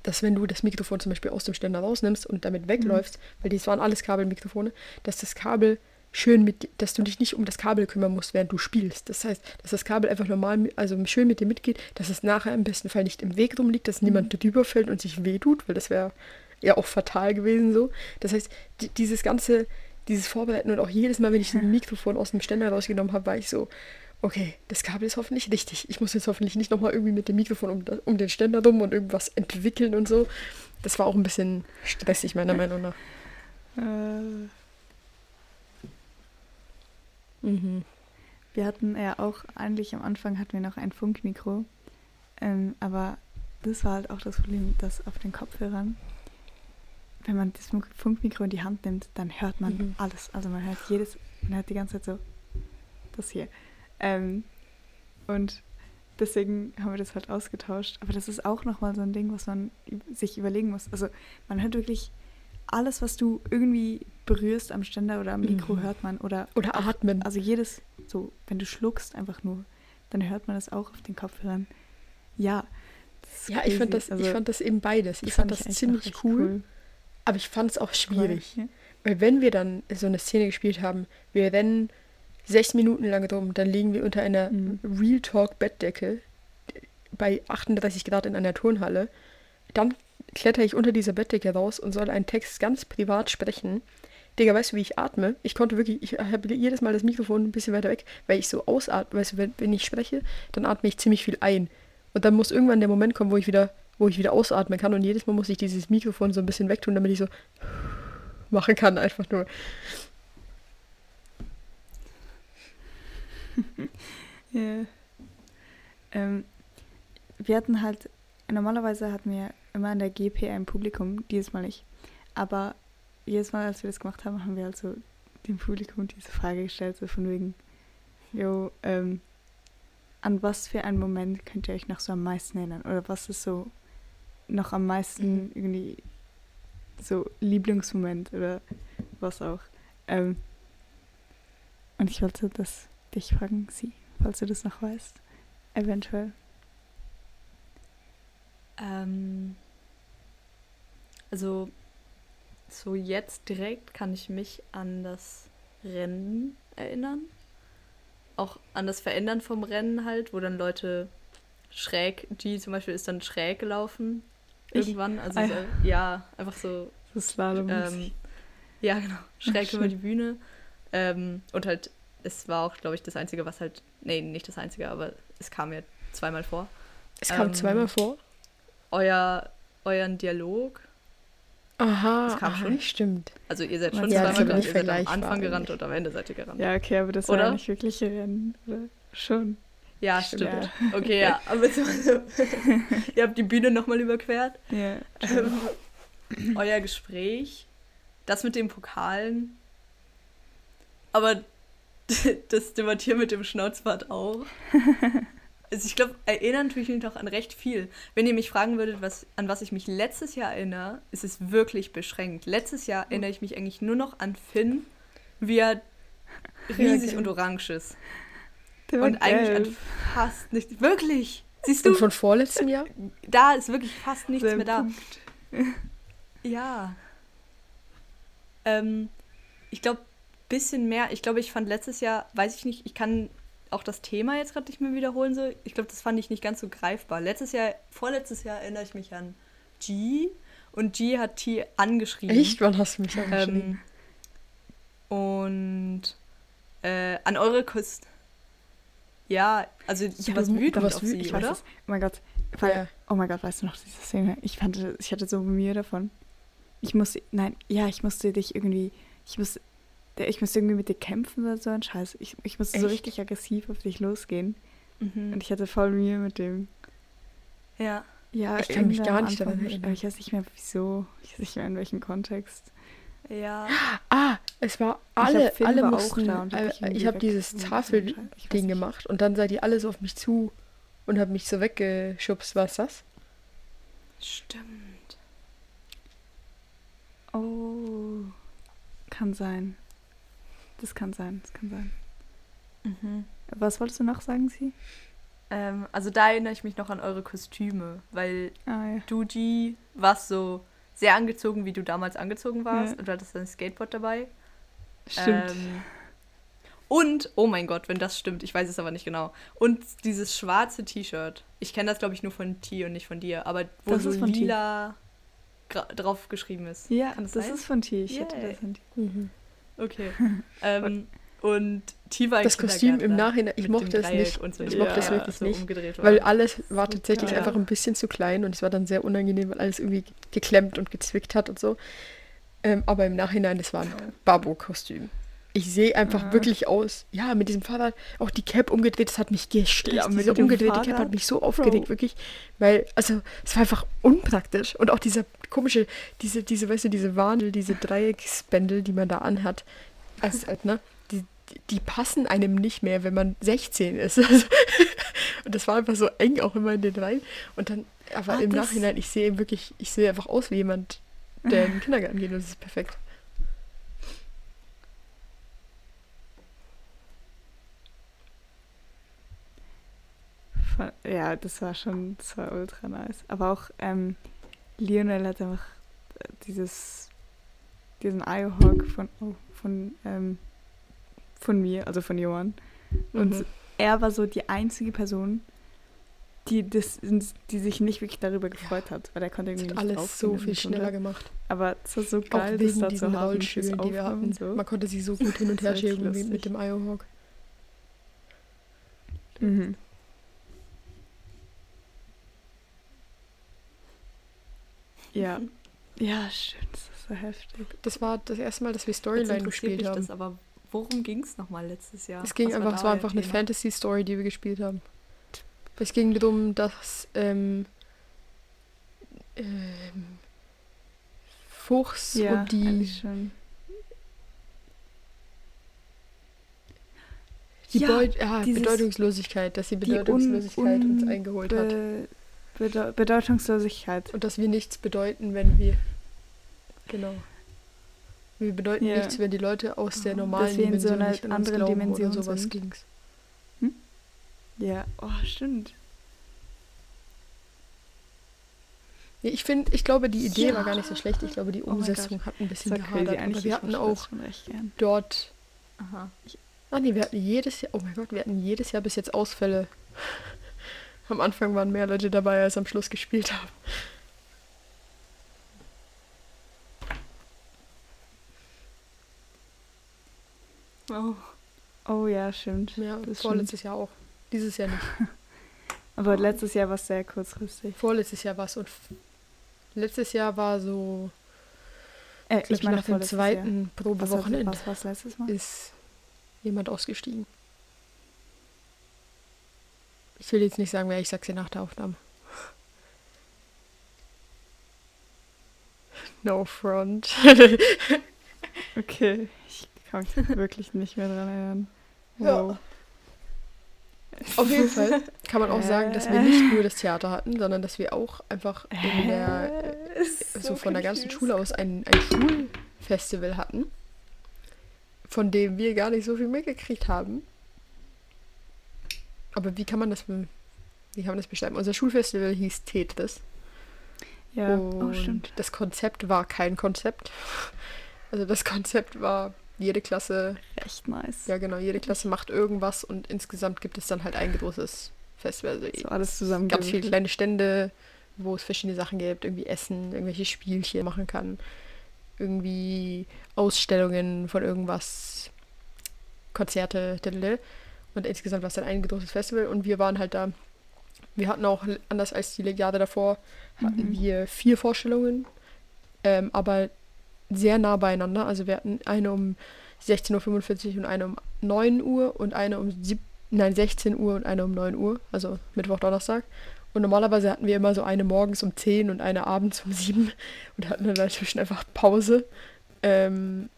dass wenn du das Mikrofon zum Beispiel aus dem Ständer rausnimmst und damit wegläufst, weil dies waren alles Kabelmikrofone, dass das Kabel schön mit, dass du dich nicht um das Kabel kümmern musst, während du spielst. Das heißt, dass das Kabel einfach normal, also schön mit dir mitgeht, dass es nachher im besten Fall nicht im Weg rumliegt, dass niemand drüber fällt und sich wehtut, weil das wäre ja auch fatal gewesen so. Das heißt, di- dieses ganze, dieses Vorbereiten und auch jedes Mal, wenn ich ein Mikrofon aus dem Ständer rausgenommen habe, war ich so, okay, das Kabel ist hoffentlich richtig. Ich muss jetzt hoffentlich nicht nochmal irgendwie mit dem Mikrofon um, um den Ständer rum und irgendwas entwickeln und so. Das war auch ein bisschen stressig, meiner Meinung nach. Äh, Mhm. wir hatten ja auch, eigentlich am Anfang hatten wir noch ein Funkmikro. Ähm, aber das war halt auch das Problem, dass auf den Kopfhörern, wenn man das Funk- Funkmikro in die Hand nimmt, dann hört man Mhm. alles. Also man hört jedes, man hört die ganze Zeit so, das hier. Ähm, und deswegen haben wir das halt ausgetauscht. Aber das ist auch nochmal so ein Ding, was man sich überlegen muss. Also man hört wirklich alles, was du irgendwie berührst am Ständer oder am Mikro, Mhm. hört man. Oder, Oder auch, atmen. Also jedes, so, wenn du schluckst einfach nur, dann hört man das auch auf den Kopfhörern. Ja. Ja, ich fand, das, ich Also, fand das eben beides. Ich fand ich das ziemlich echt cool, aber ich fand es auch schwierig. Ja. Weil wenn wir dann so eine Szene gespielt haben, wir rennen sechs Minuten lang rum, dann liegen wir unter einer Mhm. Real Talk Bettdecke bei 38 Grad in einer Turnhalle. Dann kletter ich unter dieser Bettdecke raus und soll einen Text ganz privat sprechen. Digga, weißt du, wie ich atme? Ich konnte wirklich, ich habe jedes Mal das Mikrofon ein bisschen weiter weg, weil ich so ausatme. Weißt du, wenn, wenn ich spreche, dann atme ich ziemlich viel ein. Und dann muss irgendwann der Moment kommen, wo ich wieder, wo ich wieder ausatmen kann. Und jedes Mal muss ich dieses Mikrofon so ein bisschen wegtun, damit ich so machen kann, einfach nur. *laughs* Ja. Ähm, wir hatten halt, normalerweise hatten wir immer in der GP ein Publikum, dieses Mal nicht. Aber jedes Mal, als wir das gemacht haben, haben wir halt so dem Publikum diese Frage gestellt, so von wegen, jo, ähm, an was für einen Moment könnt ihr euch noch so am meisten erinnern? Oder was ist so noch am meisten Mhm. irgendwie so Lieblingsmoment oder was auch? Ähm, und ich wollte das dich fragen, sie, falls du das noch weißt. Eventuell. Ähm, also, so jetzt direkt kann ich mich an das Rennen erinnern. Auch an das Verändern vom Rennen halt, wo dann Leute schräg, G zum Beispiel ist dann schräg gelaufen. Irgendwann. Also Ah, so, ja. ja, einfach so Das Slalom. ähm, ja, genau. Schräg über die Bühne. Ähm, und halt, es war auch, glaube ich, das Einzige, was halt. Nee, nicht das Einzige, aber es kam mir zweimal vor. Es kam Ähm, zweimal vor. Euer, euren Dialog. Aha, das kam aha, schon. stimmt. Also ihr seid Ja, schon das zweimal gerannt. Ihr seid am Anfang gerannt und am Ende seid ihr gerannt. ja, okay, aber das war Oder? ja nicht wirklich Rennen? Schon. Ja, Stimmt. stimmt. Okay, ja. Aber *laughs* so, ihr habt die Bühne nochmal überquert. Ja. Ähm, euer Gespräch. Das mit den Pokalen. Aber *laughs* das Debattieren mit dem Schnauzbart auch. *laughs* Also ich glaube, erinnern tue ich mich noch an recht viel. Wenn ihr mich fragen würdet, was, an was ich mich letztes Jahr erinnere, ist es wirklich beschränkt. Letztes Jahr erinnere ich mich eigentlich nur noch an Finn, wie er riesig geil. und orange ist. Der Und eigentlich an gelb. fast nichts. Wirklich! Siehst du, Und von vorletztem Jahr? *laughs* da ist wirklich fast nichts Sein mehr da. Punkt. *laughs* Ja. Ähm, ich glaube, bisschen mehr. Ich glaube, ich fand letztes Jahr, weiß ich nicht, ich kann auch das Thema jetzt gerade nicht mehr wiederholen. So. Ich glaube, das fand ich nicht ganz so greifbar. Letztes Jahr, vorletztes Jahr erinnere ich mich an G und G hat T angeschrieben. Echt? Wann hast du mich angeschrieben? Ähm, und äh, an eure Küste. Ja, also du Ja, warst du- warst auf sie, Ich weiß oder? es. Oh mein Gott. Weil, Ja. Oh mein Gott, weißt du noch diese Szene? Ich fand, ich hatte so Mühe davon. Ich musste, nein, ja, ich musste dich irgendwie, ich musste, ich musste irgendwie mit dir kämpfen oder so ein Scheiß. Ich, ich musste so Echt? richtig aggressiv auf dich losgehen. Mhm. Und ich hatte voll Mühe mit dem. Ja. Ja, Ich kann mich gar nicht daran erinnern. Aber ich weiß nicht mehr wieso. Ich weiß nicht mehr in welchem Kontext. Ja. Ah, es war Ich alle, hab Finn alle war auch mussten, da und hab äh, dich irgendwie ich habe dieses. Tafelding Ich gemacht und dann seid ihr alle so auf mich zu und habt mich so weggeschubst. Was das? Stimmt. Oh. Kann sein. Das kann sein, das kann sein. Was wolltest du noch sagen, Sie? Ähm, also da erinnere ich mich noch an eure Kostüme, weil Ah, ja. du, G, warst so sehr angezogen, wie du damals angezogen warst Ja. und du hattest dein Skateboard dabei. Stimmt. Ähm, und, oh mein Gott, wenn das stimmt, ich weiß es aber nicht genau. Und dieses schwarze T-Shirt. Ich kenne das, glaube ich, nur von T und nicht von dir, aber wo Das so ist von T. lila drauf geschrieben ist. ja, Kann das, das sein? ist von T. Ich hätte Yay. das von T. Mhm. Okay. *laughs* ähm, und T war Das Kostüm im Nachhinein, ich mochte es nicht. und so Ich mochte es ja, wirklich so nicht. Weil alles war tatsächlich geil. einfach ein bisschen zu klein und es war dann sehr unangenehm, weil alles irgendwie geklemmt und gezwickt hat und so. Ähm, aber im Nachhinein, das war ein Babo-Kostüm. Ich sehe einfach Ah. wirklich aus. Ja, mit diesem Fahrrad, auch die Cap umgedreht, das hat mich gestresst. Ja, mit Diese umgedrehte Cap Fahrrad, hat mich so aufgeregt, Bro. wirklich. Weil, also, es war einfach unpraktisch. Und auch dieser komische, diese, diese, weißt du, diese Wandel, diese Dreiecksbändel, die man da anhat, als, halt, *laughs* ne? Die, die passen einem nicht mehr, wenn man 16 ist. *laughs* und das war einfach so eng auch immer in den Reihen. Und dann, aber Ah, im Nachhinein, ich sehe wirklich, ich sehe einfach aus wie jemand, der in den Kindergarten geht und das ist perfekt. Ja, das war schon, das war ultra nice. Aber auch ähm, Lionel hat einfach äh, dieses, diesen Iohawk von, oh, von, ähm, von mir, also von Johann. Und Mhm. er war so die einzige Person, die, das, die sich nicht wirklich darüber gefreut hat, weil er konnte irgendwie Das nicht alles so viel schneller konnte. gemacht. Aber es war so Auch geil, das wegen da diesen die wir hatten. so. Man konnte sie so gut hin und *laughs* Das her schieben wie mit dem Iohawk. Mhm. Ja. *laughs* Ja, stimmt, das ist so heftig. Das war das erste Mal, dass wir Storyline gespielt mich haben. das, aber worum ging es nochmal letztes Jahr? Es ging Was einfach, es war einfach eine? Fantasy-Story, die wir gespielt haben. Es ging darum, dass ähm, ähm, Fuchs Ja, und die, schon. die Ja, Beut dieses- Bedeutungslosigkeit, dass un- Bedeutungslosigkeit uns un- eingeholt hat. Be Bedeu Bedeutungslosigkeit. Und dass wir nichts bedeuten, wenn wir. Genau. Wir bedeuten Ja. nichts, wenn die Leute aus der Dass normalen so Dimension einer nicht an uns anderen glauben Dimension oder sowas sind. ging's. Ja, oh, stimmt. Nee, ich finde, ich glaube, die Idee Ja. war gar nicht so schlecht. Ich glaube, die Oh Umsetzung hat ein bisschen gehadert. Aber wir ich hatten auch dort. Aha. Ah nee, wir hatten jedes Jahr. Oh mein Gott, wir hatten jedes Jahr bis jetzt Ausfälle. *laughs* Am Anfang waren mehr Leute dabei, als am Schluss gespielt haben. Oh. Oh ja, stimmt. Ja, Das vorletztes Jahr auch. Dieses Jahr nicht. *laughs* Aber letztes Jahr war es sehr kurzfristig. Vorletztes Jahr war es. Und letztes Jahr war so. Äh, Ich meine, nach dem zweiten Jahr. Was, Probewochenende was war es letztes Mal? ist jemand ausgestiegen. Ich will jetzt nicht sagen, wer, ich sag's dir nach der Aufnahme. *laughs* No front. *laughs* Okay, ich kann mich wirklich nicht mehr dran erinnern. Ja. Auf jeden Fall *laughs* kann man auch sagen, dass wir nicht nur das Theater hatten, sondern dass wir auch einfach in der, so von der ganzen Schule aus ein, ein Schulfestival hatten, von dem wir gar nicht so viel mitgekriegt haben. Aber wie kann man das, wie kann man das beschreiben? Unser Schulfestival hieß Tetris. Ja, und oh, stimmt. das Konzept war kein Konzept. Also das Konzept war, jede Klasse Recht nice. ja, genau. Jede Klasse macht irgendwas und insgesamt gibt es dann halt ein großes Festival. Also So alles zusammen. ganz viele kleine Stände, wo es verschiedene Sachen gibt, irgendwie Essen, irgendwelche Spielchen machen kann, irgendwie Ausstellungen von irgendwas, Konzerte, diddle. und insgesamt war es dann ein großes Festival und wir waren halt da. Wir hatten auch, anders als die Jahre davor, hatten Mhm. wir vier Vorstellungen, ähm, aber sehr nah beieinander. Also wir hatten eine um 16.45 Uhr und eine um 9 Uhr und eine um sieb nein, 16 Uhr und eine um 9 Uhr, also Mittwoch, Donnerstag. Und normalerweise hatten wir immer so eine morgens um 10 und eine abends um 7 *laughs* und hatten dann dazwischen einfach Pause. Ähm,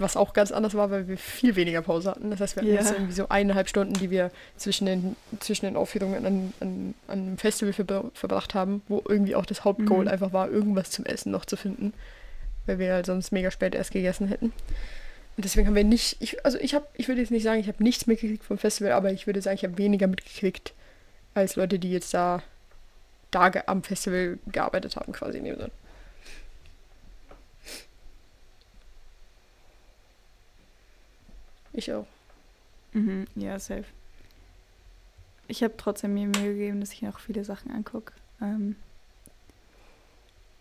was auch ganz anders war, weil wir viel weniger Pause hatten. Das heißt, wir hatten Ja. jetzt irgendwie so eineinhalb Stunden, die wir zwischen den, zwischen den Aufführungen an, an, an einem Festival verbra verbracht haben, wo irgendwie auch das Hauptgoal Mhm. einfach war, irgendwas zum Essen noch zu finden, weil wir halt sonst mega spät erst gegessen hätten. Und deswegen haben wir nicht, ich, also ich habe, ich würde jetzt nicht sagen, ich habe nichts mitgekriegt vom Festival, aber ich würde sagen, ich habe weniger mitgekriegt als Leute, die jetzt da, da am Festival gearbeitet haben, quasi in dem Sinn. Ich auch. Mhm, ja, safe. Ich habe trotzdem mir Mühe gegeben, dass ich noch viele Sachen angucke. Ähm,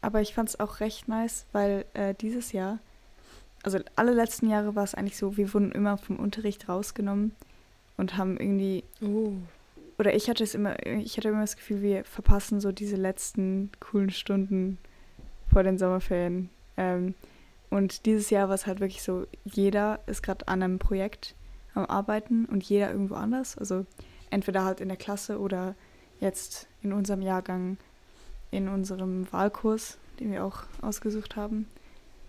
aber ich fand es auch recht nice, weil äh, dieses Jahr, also alle letzten Jahre war es eigentlich so, wir wurden immer vom Unterricht rausgenommen und haben irgendwie, Oh. oder ich hatte es immer, ich hatte immer das Gefühl, wir verpassen so diese letzten coolen Stunden vor den Sommerferien. Ähm, und dieses Jahr war es halt wirklich so, jeder ist gerade an einem Projekt am Arbeiten und jeder irgendwo anders. Also entweder halt in der Klasse oder jetzt in unserem Jahrgang in unserem Wahlkurs, den wir auch ausgesucht haben.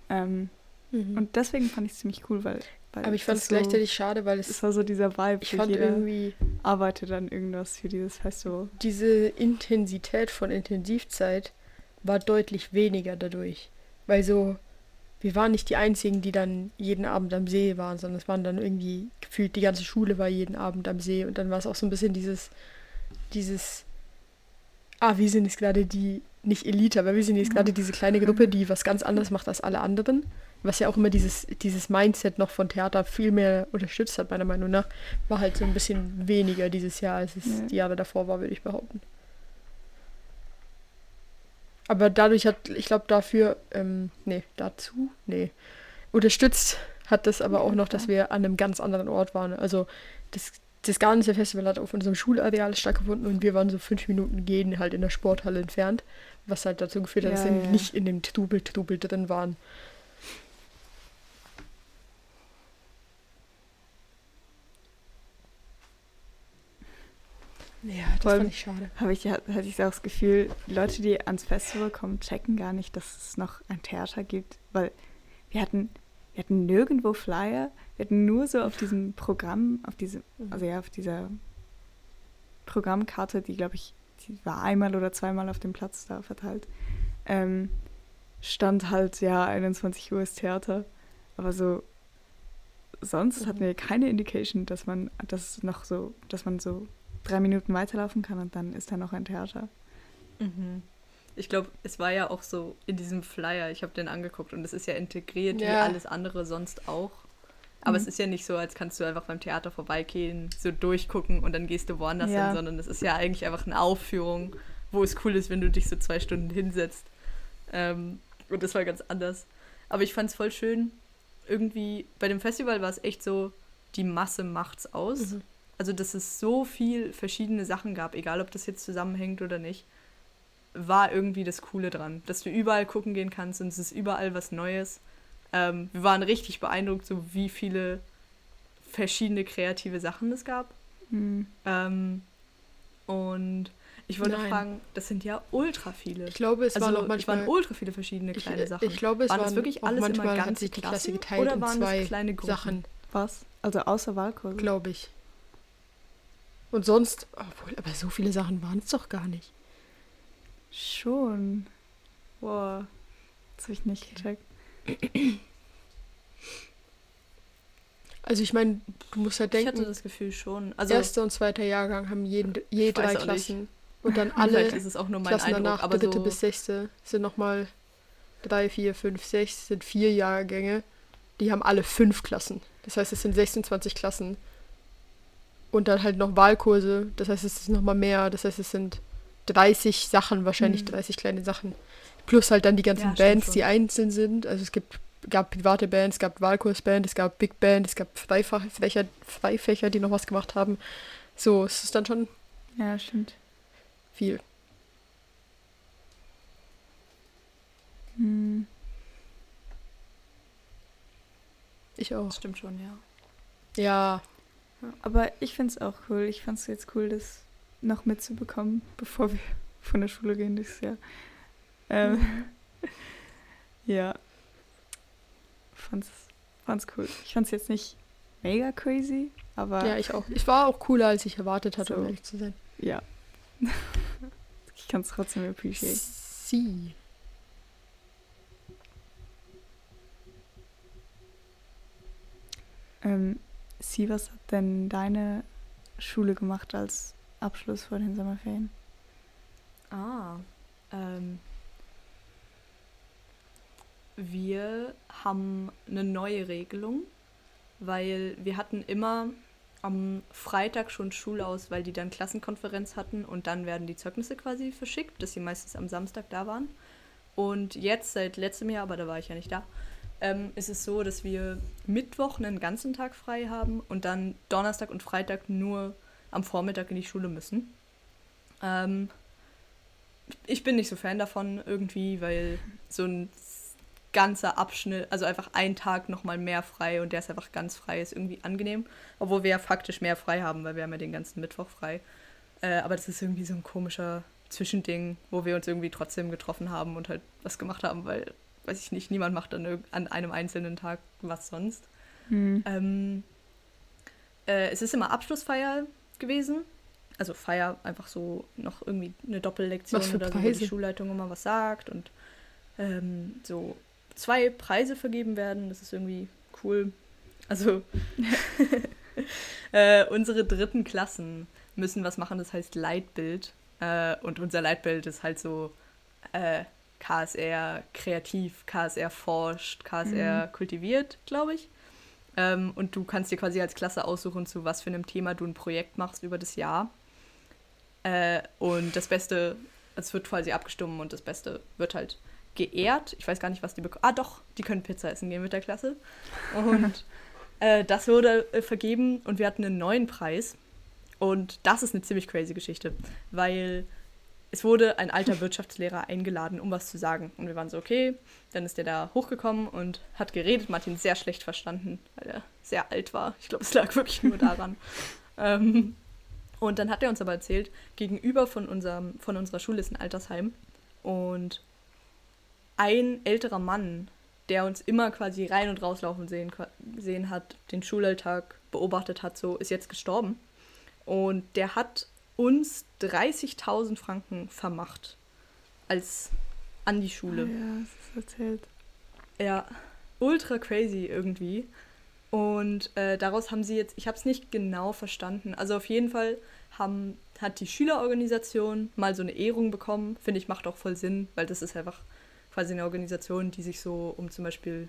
Ähm, Mhm. und deswegen fand ich es ziemlich cool, weil, weil aber ich fand es so, gleichzeitig schade, weil es es, war so dieser Vibe, ich fand irgendwie arbeitet an irgendwas für dieses Festival. diese Intensität von Intensivzeit war deutlich weniger dadurch. Weil so, wir waren nicht die Einzigen, die dann jeden Abend am See waren, sondern es waren dann irgendwie gefühlt, die ganze Schule war jeden Abend am See und dann war es auch so ein bisschen dieses, dieses, ah, wir sind jetzt gerade die, nicht Elite, aber wir sind jetzt gerade diese kleine Gruppe, die was ganz anderes macht als alle anderen. Was ja auch immer dieses, dieses Mindset noch von Theater viel mehr unterstützt hat, meiner Meinung nach, war halt so ein bisschen weniger dieses Jahr, als es Ja. die Jahre davor war, würde ich behaupten. Aber dadurch hat, ich glaube, dafür, ähm, nee, dazu, nee, unterstützt hat das aber auch noch, dass wir an einem ganz anderen Ort waren. Also das, das ganze Festival hat auf unserem Schulareal stattgefunden und wir waren so fünf Minuten gehen halt in der Sporthalle entfernt, was halt dazu geführt hat, dass Ja, wir ja. nicht in dem Trubel, Trubel drin waren. Ja, das Vor allem- fand ich schade. Habe ich, hatte ich auch das Gefühl, die Leute, die ans Festival kommen, checken gar nicht, dass es noch ein Theater gibt, weil wir hatten, wir hatten nirgendwo Flyer, wir hatten nur so auf diesem Programm, auf diesem, also ja, auf dieser Programmkarte, die glaube ich, die war einmal oder zweimal auf dem Platz da verteilt, ähm, stand halt, ja, 21 Uhr ist Theater, aber so sonst hatten wir keine Indication, dass man, dass es noch so, dass man so drei Minuten weiterlaufen kann und dann ist da noch ein Theater. Mhm. Ich glaube, es war ja auch so in diesem Flyer, ich habe den angeguckt und es ist ja integriert wie Ja. alles andere sonst auch. Aber Mhm. es ist ja nicht so, als kannst du einfach beim Theater vorbeigehen, so durchgucken und dann gehst du woanders Ja. hin, sondern es ist ja eigentlich einfach eine Aufführung, wo es cool ist, wenn du dich so zwei Stunden hinsetzt. Ähm, und das war ganz anders. Aber ich fand es voll schön. Irgendwie, bei dem Festival war es echt so, die Masse macht's aus. Mhm. Also, dass es so viel verschiedene Sachen gab, egal ob das jetzt zusammenhängt oder nicht, war irgendwie das Coole dran. Dass du überall gucken gehen kannst und es ist überall was Neues. Ähm, wir waren richtig beeindruckt, so wie viele verschiedene kreative Sachen es gab. Hm. Ähm, und ich wollte Nein. fragen, das sind ja ultra viele. Ich glaube, es also, waren auch manchmal. waren ultra viele verschiedene ich, kleine äh, Sachen. ich glaube, es waren waren das wirklich alles immer manchmal ganze sich die Klasse Klassen geteilt oder waren zwei das kleine Gruppen? Sachen, Was? Also außer Wahlkurse? glaube ich. Und sonst, obwohl, aber so viele Sachen waren es doch gar nicht. Schon. Boah. Das habe ich nicht Okay. gecheckt. Also ich meine, du musst halt ich hatte denken, das Gefühl schon. Also, erster und zweiter Jahrgang haben jeden, je drei auch nicht. Klassen. Und dann *laughs* alle ist es auch nur mein Klassen Eindruck, danach, aber dritte so, bis sechste, sind nochmal drei, vier, fünf, sechs, sind vier Jahrgänge. Die haben alle fünf Klassen. Das heißt, es sind 26 Klassen. Und dann halt noch Wahlkurse. Das heißt, es ist nochmal mehr. Das heißt, es sind 30 Sachen, wahrscheinlich Mhm. 30 kleine Sachen. Plus halt dann die ganzen Ja, Bands, schon. die einzeln sind. Also es gibt, gab private Bands, es gab Wahlkursband, es gab Big Band, es gab Freifächer, Freifächer, die noch was gemacht haben. So, es ist dann schon Ja, stimmt. viel. Hm. Ich auch. das stimmt schon, ja. Ja, Aber ich finde es auch cool. Ich fand es jetzt cool, das noch mitzubekommen, bevor wir von der Schule gehen dieses Jahr. Ähm, ja. Fand's, fand's cool. Ich fand's jetzt nicht mega crazy, aber ja, ich auch. Ich war auch cooler, als ich erwartet hatte, um So. ehrlich zu sein. ja. *laughs* ich kann es trotzdem appreciate. Sie. Ähm, Sie, was hat denn deine Schule gemacht als Abschluss vor den Sommerferien? Ah, ähm, wir haben eine neue Regelung, weil wir hatten immer am Freitag schon Schule aus, weil die dann Klassenkonferenz hatten und dann werden die Zeugnisse quasi verschickt, dass sie meistens am Samstag da waren. Und jetzt seit letztem Jahr, aber da war ich ja nicht da, ähm, ist es so, dass wir Mittwoch einen ganzen Tag frei haben und dann Donnerstag und Freitag nur am Vormittag in die Schule müssen. Ähm, ich bin nicht so Fan davon irgendwie, weil so ein ganzer Abschnitt, also einfach ein Tag nochmal mehr frei und der ist einfach ganz frei, ist irgendwie angenehm. Obwohl wir ja faktisch mehr frei haben, weil wir haben ja den ganzen Mittwoch frei. Äh, aber das ist irgendwie so ein komischer Zwischending, wo wir uns irgendwie trotzdem getroffen haben und halt was gemacht haben, weil, weiß ich nicht, niemand macht an, an einem einzelnen Tag was sonst. Hm. Ähm, äh, es ist immer Abschlussfeier gewesen. Also Feier, einfach so noch irgendwie eine Doppellektion oder so, wo die Schulleitung immer was sagt und ähm, so zwei Preise vergeben werden. Das ist irgendwie cool. Also *laughs* äh, unsere dritten Klassen müssen was machen, das heißt Leitbild. Äh, und unser Leitbild ist halt so äh, KSR kreativ, KSR forscht, KSR kultiviert, glaube ich. Ähm, und du kannst dir quasi als Klasse aussuchen, zu was für einem Thema du ein Projekt machst über das Jahr. Äh, und das Beste, es wird quasi abgestimmt und das Beste wird halt geehrt. Ich weiß gar nicht, was die bekommen. Ah, doch, die können Pizza essen gehen mit der Klasse. Und *laughs* äh, das wurde äh, vergeben und wir hatten einen neuen Preis. Und das ist eine ziemlich crazy Geschichte, weil es wurde ein alter Wirtschaftslehrer eingeladen, um was zu sagen. Und wir waren so, okay, dann ist der da hochgekommen und hat geredet. Ihn sehr schlecht verstanden, weil er sehr alt war. Ich glaube, es lag wirklich nur daran. *laughs* ähm, und dann hat er uns aber erzählt, gegenüber von, unserem, von unserer Schule ist ein Altersheim. Und ein älterer Mann, der uns immer quasi rein und rauslaufen sehen, sehen hat, den Schulalltag beobachtet hat, so ist jetzt gestorben. Und der hat uns 30.000 Franken vermacht als an die Schule. Ah, ja, das ist erzählt. Ja, ultra crazy irgendwie. Und äh, daraus haben sie jetzt, ich habe es nicht genau verstanden, also auf jeden Fall haben, hat die Schülerorganisation mal so eine Ehrung bekommen. Finde ich, macht auch voll Sinn, weil das ist einfach quasi eine Organisation, die sich so um zum Beispiel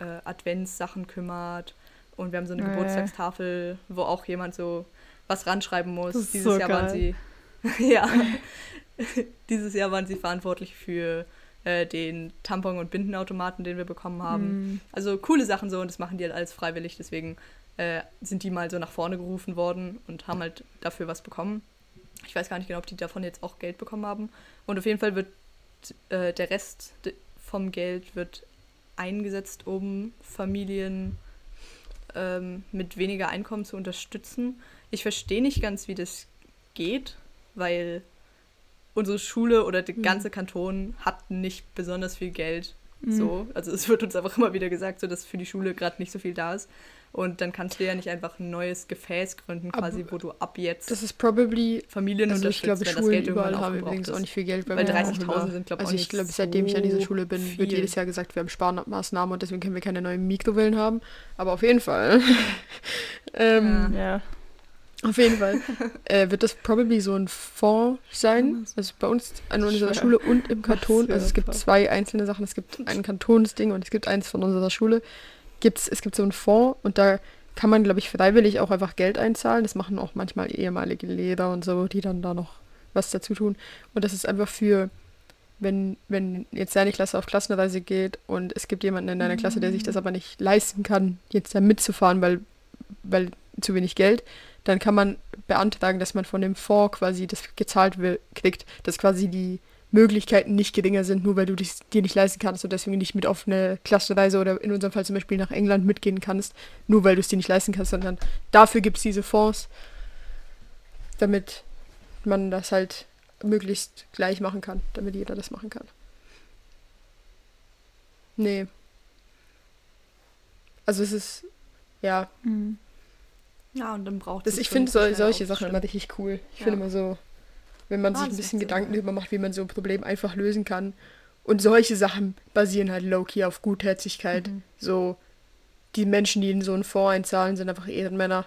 äh, Adventssachen kümmert. Und wir haben so eine Äh. Geburtstagstafel, wo auch jemand so was ranschreiben muss. Dieses so Jahr waren geil. sie, *laughs* ja, *laughs* dieses Jahr waren sie verantwortlich für äh, den Tampon- und Bindenautomaten, den wir bekommen haben. Hm. Also coole Sachen so und das machen die halt alles freiwillig, deswegen äh, sind die mal so nach vorne gerufen worden und haben halt dafür was bekommen. Ich weiß gar nicht genau, ob die davon jetzt auch Geld bekommen haben. Und auf jeden Fall wird äh, der Rest vom Geld wird eingesetzt, um Familien ähm, mit weniger Einkommen zu unterstützen. Ich verstehe nicht ganz, wie das geht, weil unsere Schule oder der Mhm. ganze Kanton hat nicht besonders viel Geld. Mhm. So, also es wird uns einfach immer wieder gesagt, so dass für die Schule gerade nicht so viel da ist. Und dann kannst du ja nicht einfach ein neues Gefäß gründen, quasi, Aber wo du ab jetzt Das ist probably, Familien also ich glaube, wenn das Schulen überall haben übrigens ist. auch nicht viel Geld. bei Weil mir auch 30.000 immer. sind, glaub ich, Also auch ich glaube, seitdem ich an dieser so Schule bin, viel. wird jedes Jahr gesagt, wir haben Sparmaßnahmen und deswegen können wir keine neuen Mikrowellen haben. Aber auf jeden Fall. *laughs* ähm, Ja. Auf jeden Fall *laughs* äh, wird das probably so ein Fonds sein. Also bei uns an unserer. Schule und im Kanton. Also es gibt zwei einzelne Sachen. Es gibt ein *laughs* Kantonsding und es gibt eins von unserer Schule. Gibt's, es gibt so einen Fonds und da kann man, glaube ich, freiwillig auch einfach Geld einzahlen. Das machen auch manchmal ehemalige Lehrer und so, die dann da noch was dazu tun. Und das ist einfach für, wenn, wenn jetzt deine Klasse auf Klassenreise geht und es gibt jemanden in deiner Klasse, der sich das aber nicht leisten kann, jetzt da mitzufahren, weil, weil zu wenig Geld, dann kann man beantragen, dass man von dem Fonds quasi das gezahlt will, kriegt, dass quasi die Möglichkeiten nicht geringer sind, nur weil du dich, dir nicht leisten kannst und deswegen nicht mit auf eine Klassenreise oder in unserem Fall zum Beispiel nach England mitgehen kannst, nur weil du es dir nicht leisten kannst, sondern dafür gibt es diese Fonds, damit man das halt möglichst gleich machen kann, damit jeder das machen kann. Nee. Also es ist, ja, Hm. Ja, und dann braucht das, es ich finde so, schnell solche Sachen immer richtig cool. Ich Ja. finde immer so, wenn man sich ein bisschen. Gedanken darüber macht, wie man so ein Problem einfach lösen kann. Und solche Sachen basieren halt low-key auf Gutherzigkeit. Mhm. So, die Menschen, die in so einen Fonds einzahlen, sind einfach Ehrenmänner.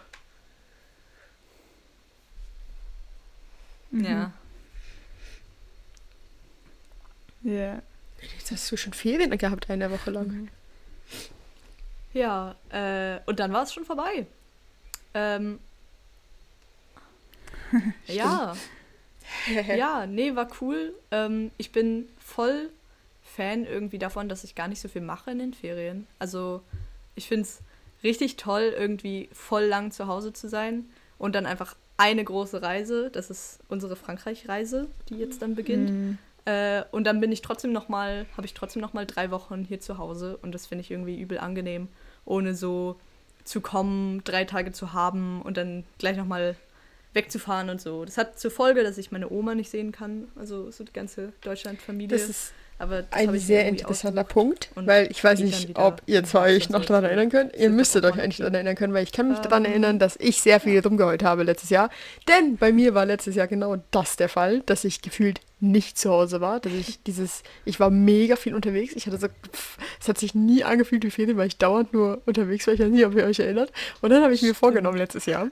Ja. Ja. Jetzt hast du schon Ferien gehabt, eine Woche Mhm. lang. Ja, äh, und dann war es schon vorbei. Ähm, *laughs* ja. ja, *laughs* nee, war cool. Ähm, ich bin voll Fan irgendwie davon, dass ich gar nicht so viel mache in den Ferien. Also ich finde es richtig toll, irgendwie voll lang zu Hause zu sein und dann einfach eine große Reise. Das ist unsere Frankreich-Reise, die jetzt dann beginnt. Mhm. Äh, und dann bin ich trotzdem noch mal, habe ich trotzdem noch mal drei Wochen hier zu Hause und das finde ich irgendwie übel angenehm, ohne so zu kommen, drei Tage zu haben und dann gleich noch mal wegzufahren und so. Das hat zur Folge, dass ich meine Oma nicht sehen kann, also so die ganze Deutschland-Familie. Das ist Aber ein sehr interessanter. Punkt, weil ich weiß nicht, ob ihr zwei euch noch daran erinnern könnt. Ihr müsstet euch eigentlich daran erinnern können, weil ich kann mich daran Ähm, erinnern, dass ich sehr viel rumgeheult habe letztes Jahr. Denn bei mir war letztes Jahr genau das der Fall, dass ich gefühlt nicht zu Hause war, dass ich *laughs* dieses, ich war mega viel unterwegs. Ich hatte so, pff, es hat sich nie angefühlt wie Ferien, weil ich dauernd nur unterwegs war. Ich weiß nicht, ob ihr euch erinnert. Und dann habe ich mir vorgenommen letztes Jahr,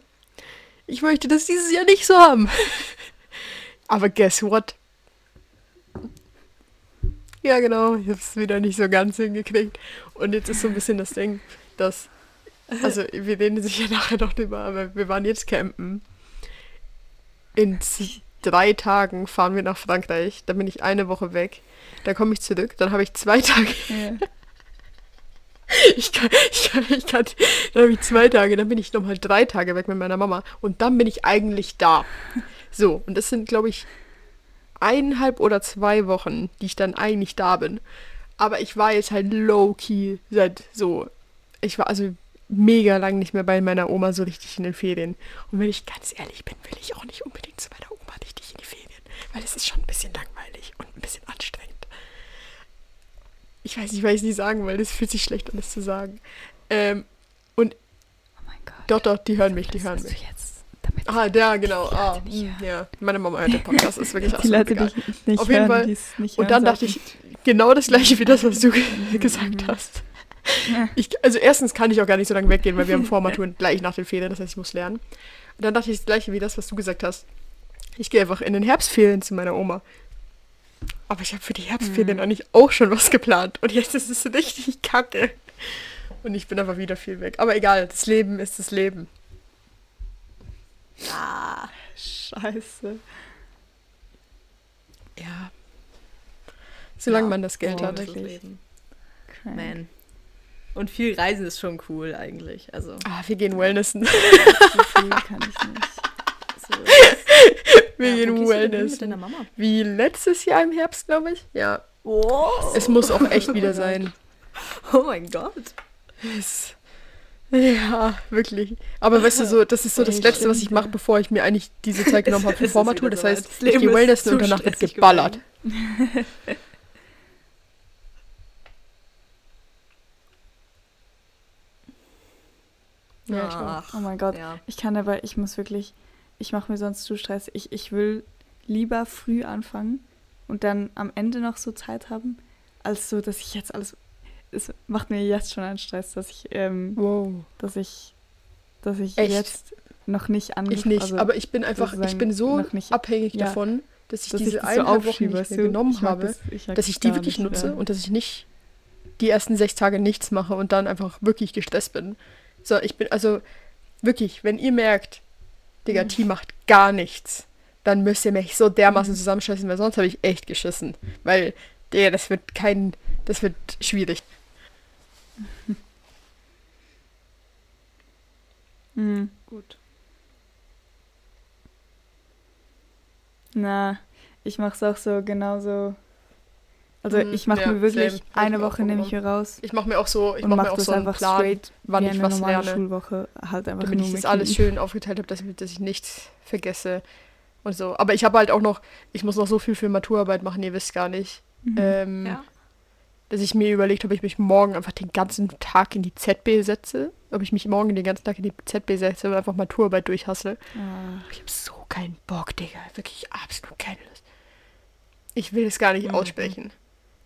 ich möchte das dieses Jahr nicht so haben. *laughs* Aber guess what? Ja, genau. Ich habe es wieder nicht so ganz hingekriegt. Und jetzt ist so ein bisschen das Ding, dass. *laughs* Also, wir reden sicher *laughs* nachher noch drüber, aber wir waren jetzt campen. In drei Tagen fahren wir nach Frankreich. Dann bin ich eine Woche weg. Dann komme ich zurück. Dann habe ich zwei *laughs* Tage. Ja. Ich kann, ich kann, ich kann. Dann habe ich zwei Tage. Dann bin ich nochmal drei Tage weg mit meiner Mama. Und dann bin ich eigentlich da. So, und das sind, glaube ich, eineinhalb oder zwei Wochen, die ich dann eigentlich da bin. Aber ich war jetzt halt low-key seit so. Ich war also mega lang nicht mehr bei meiner Oma so richtig in den Ferien. Und wenn ich ganz ehrlich bin, will ich auch nicht unbedingt zu meiner Oma richtig in die Ferien. Weil es ist schon ein bisschen langweilig und ein bisschen anstrengend. Ich weiß nicht, was ich nicht sagen will. Das fühlt sich schlecht an, das zu sagen. Ähm, und Oh mein Gott. doch, doch, die hören mich, die hören mich. jetzt, Ah, der, genau. Ah, ja, meine Mama hört den Podcast, ist wirklich *laughs* die absolut Leute, egal. die nicht Auf jeden hören, Fall. Und dann dachte ich genau das gleiche wie das, was du gesagt hast. Ich, also erstens kann ich auch gar nicht so lange weggehen, weil wir haben *laughs* Vormaturen gleich nach den Ferien, das heißt, ich muss lernen. Und dann dachte ich das gleiche wie das, was du gesagt hast. Ich gehe einfach in den Herbstferien zu meiner Oma. Aber ich habe für die Herbstferien Mhm. eigentlich auch schon was geplant. Und jetzt ist es richtig kacke. Und ich bin einfach wieder viel weg. Aber egal, das Leben ist das Leben. Ah, Scheiße. Ja. Solange Ja, man das Geld so hat. wirklich. Man. Und viel Reisen ist schon cool eigentlich. Also, Ah, wir gehen Wellnessen. So viel kann ich nicht. so Wir Ja, gehen wo gehst du denn hin Wellness. mit deiner Mama. Wie letztes Jahr im Herbst, glaube ich. Ja. Oh, Es muss auch echt *laughs* wieder sein. oh mein Gott. Es, ja, wirklich. Aber weißt du, so, *laughs* das ist so das Letzte, was ich mache, bevor ich mir eigentlich diese Zeit *laughs* genommen habe für wieder Das heißt, Das ich gehe Wellnessen und danach wird geballert. Ja, ich auch. Ach, Oh mein Gott. Ja. Ich kann aber, ich muss wirklich, ich mache mir sonst zu Stress. Ich, ich will lieber früh anfangen und dann am Ende noch so Zeit haben, als so, dass ich jetzt alles. Es macht mir jetzt schon einen Stress, dass ich, ähm, Wow. dass ich, dass ich Echt? jetzt noch nicht an. Ich nicht, also, aber ich bin einfach, ich bin so nicht- abhängig ja. davon, dass ich dass diese das so eineinhalb Wochen aufschiebe, nicht du? genommen Ich habe, das- ich dass das ich die wirklich nutze ja. und dass ich nicht die ersten sechs Tage nichts mache und dann einfach wirklich gestresst bin. So, ich bin, also wirklich, wenn ihr merkt, Digga, Mhm. T macht gar nichts, dann müsst ihr mich so dermaßen zusammenscheißen, weil sonst habe ich echt geschissen. Weil, Digga, das wird kein, das wird schwierig. *laughs* Mhm. Gut. Na, ich mach's auch so genauso. Also Mhm, ich mache ja, mir wirklich same. Eine mir Woche nehme ich hier raus Ich mache mir auch so, ich und mache mach mir auch das so einen einfach Plan, straight wann wie ich eine was normale lerne. Schulwoche halt einfach damit nur ich das alles schön aufgeteilt habe, dass, dass ich nichts vergesse und so. Aber ich habe halt auch noch, ich muss noch so viel für Maturarbeit machen, ihr wisst gar nicht. Mhm. Ähm, Ja. Dass ich mir überlegt habe, ob ich mich morgen einfach den ganzen Tag in die ZB setze. Ob ich mich morgen den ganzen Tag in die ZB setze und einfach Maturarbeit durchhassle. Ah, Ich habe so keinen Bock, Digga. Wirklich absolut keine Lust. Ich will es gar nicht Mhm. aussprechen.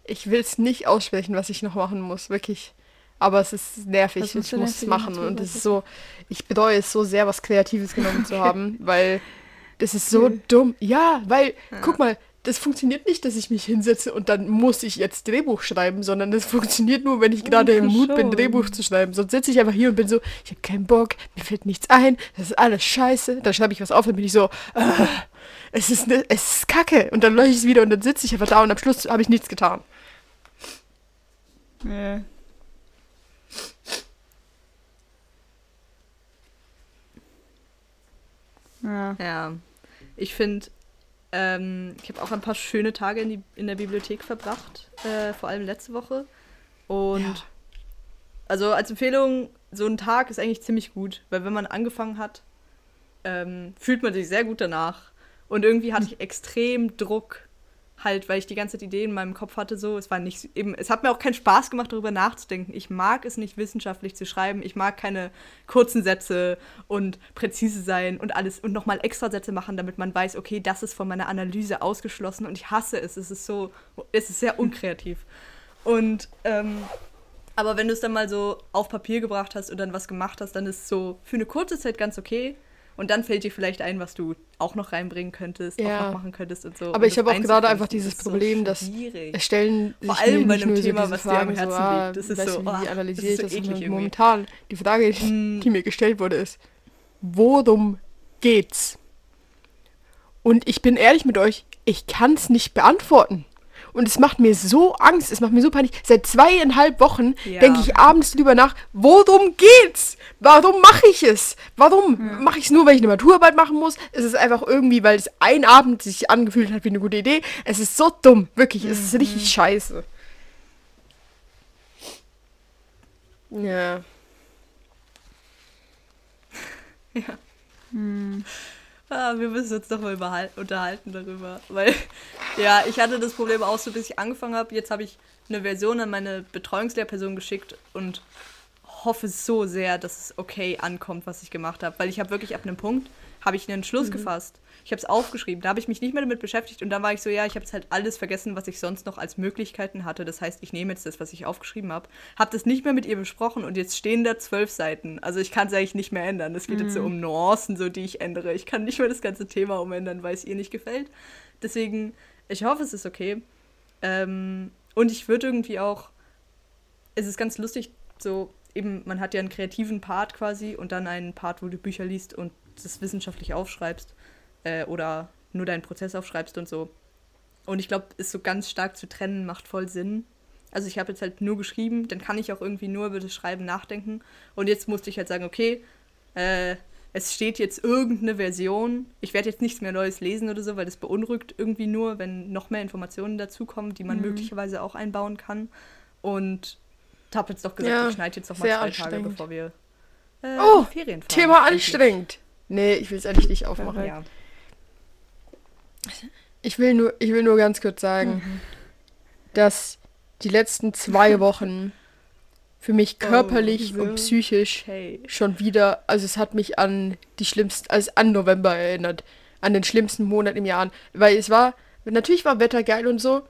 Ich will es nicht aussprechen, was ich noch machen muss. Wirklich Aber es ist nervig, ich muss es machen und es ist so, ich bereue es so sehr, was Kreatives genommen zu *laughs* haben, weil das ist so dumm. Ja, weil, guck mal, das funktioniert nicht, dass ich mich hinsetze und dann muss ich jetzt Drehbuch schreiben, sondern das funktioniert nur, wenn ich gerade im Mut bin. Drehbuch zu schreiben. Sonst sitze ich einfach hier und bin so, ich habe keinen Bock, mir fällt nichts ein, das ist alles scheiße. Dann schreibe ich was auf, dann bin ich so, äh, es ist, ne, es ist kacke. Und dann lösche ich es wieder und dann sitze ich einfach da und am Schluss habe ich nichts getan. Ja. Ja. Ja, ich finde, ähm, ich habe auch ein paar schöne Tage in, die, in der Bibliothek verbracht, äh, vor allem letzte Woche. Und Ja. also als Empfehlung, so ein Tag ist eigentlich ziemlich gut, weil wenn man angefangen hat, ähm, fühlt man sich sehr gut danach. Und irgendwie hatte ich extrem Druck, halt, weil ich die ganze Zeit Ideen in meinem Kopf hatte, so. Es war nicht eben, es hat mir auch keinen Spaß gemacht, darüber nachzudenken. Ich mag es nicht wissenschaftlich zu schreiben. Ich mag keine kurzen Sätze und präzise sein und alles und nochmal extra Sätze machen, damit man weiß, okay, das ist von meiner Analyse ausgeschlossen und ich hasse es. Es ist so, es ist sehr unkreativ. Und ähm, aber wenn du es dann mal so auf Papier gebracht hast und dann was gemacht hast, dann ist es so für eine kurze Zeit ganz okay. Und dann fällt dir vielleicht ein, was du auch noch reinbringen könntest, Ja. auch noch machen könntest und so. Aber Und ich das habe auch gerade einfach dieses ist so Problem, dass stellen Vor allem bei einem Thema, so was dir am Fragen Herzen so, ah, liegt. Das ist so, ah, wie das analysiere ich so das? Und irgendwie. momentan, die Frage, Mm. die mir gestellt wurde, ist, worum geht's? Und ich bin ehrlich mit euch, ich kann es nicht beantworten. Und es macht mir so Angst, es macht mir so Panik. Seit zweieinhalb Wochen Ja. denke ich abends drüber nach, worum geht's? Warum mache ich es? Warum mache ich es nur, weil ich eine Maturarbeit machen muss? Es ist einfach irgendwie, weil es ein Abend sich angefühlt hat wie eine gute Idee. Es ist so dumm, wirklich. Es ist richtig scheiße. Ja. Ah, wir müssen uns doch mal unterhalten darüber. Weil, *laughs* ja, ich hatte das Problem auch so, bis ich angefangen habe. Jetzt habe ich eine Version an meine Betreuungslehrperson geschickt und hoffe so sehr, dass es okay ankommt, was ich gemacht habe. Weil ich habe wirklich ab einem Punkt, habe ich einen Entschluss gefasst. Ich habe es aufgeschrieben. Da habe ich mich nicht mehr damit beschäftigt. Und dann war ich so, ja, ich habe jetzt halt alles vergessen, was ich sonst noch als Möglichkeiten hatte. Das heißt, ich nehme jetzt das, was ich aufgeschrieben habe. Habe das nicht mehr mit ihr besprochen und jetzt stehen da zwölf Seiten. Also ich kann es eigentlich nicht mehr ändern. Es geht jetzt so um Nuancen, so die ich ändere. Ich kann nicht mehr das ganze Thema umändern, weil es ihr nicht gefällt. Deswegen, ich hoffe, es ist okay. Ähm, und ich würde irgendwie auch, es ist ganz lustig, so eben, man hat ja einen kreativen Part quasi und dann einen Part, wo du Bücher liest und das wissenschaftlich aufschreibst äh, oder nur deinen Prozess aufschreibst und so. Und ich glaube, ist so ganz stark zu trennen, macht voll Sinn. Also ich habe jetzt halt nur geschrieben, dann kann ich auch irgendwie nur über das Schreiben nachdenken. Und jetzt musste ich halt sagen, okay, äh, es steht jetzt irgendeine Version. Ich werde jetzt nichts mehr Neues lesen oder so, weil das beunruhigt irgendwie nur, wenn noch mehr Informationen dazukommen, die man möglicherweise auch einbauen kann. Und habe jetzt doch gesagt, Ja, ich schneide jetzt noch mal zwei Tage, anstrengend. bevor wir äh, Oh, Ferien fahren. Thema anstrengend. Nee, ich will es eigentlich nicht aufmachen. Ja. Ich will nur, ich will nur ganz kurz sagen, Mhm. dass die letzten zwei *laughs* Wochen für mich Oh, körperlich so. und psychisch Okay. schon wieder, also es hat mich an die schlimmsten, also an November erinnert, an den schlimmsten Monat im Jahr, weil es war, natürlich war Wetter geil und so,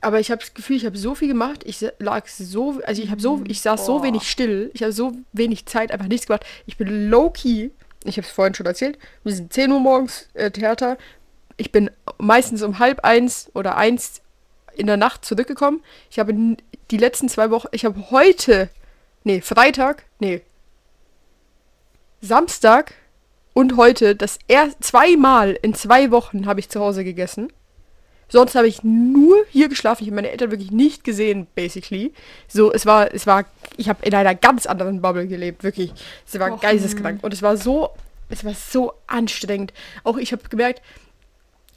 aber ich habe das Gefühl, ich habe so viel gemacht, ich lag so, also ich habe so, ich saß so Boah. wenig still, ich habe so wenig Zeit, einfach nichts gemacht. Ich bin low key, ich habe es vorhin schon erzählt, wir sind 10 Uhr morgens äh, Theater, ich bin meistens um halb eins oder eins in der Nacht zurückgekommen. Ich habe die letzten zwei Wochen, ich habe heute, nee, Freitag, nee, Samstag und heute das erst zweimal in zwei Wochen habe ich zu Hause gegessen. Sonst habe ich nur hier geschlafen. Ich habe meine Eltern wirklich nicht gesehen, basically. So, es war, es war, ich habe in einer ganz anderen Bubble gelebt, wirklich. Es war Och, geisteskrank. Und es war so, es war so anstrengend. Auch ich habe gemerkt,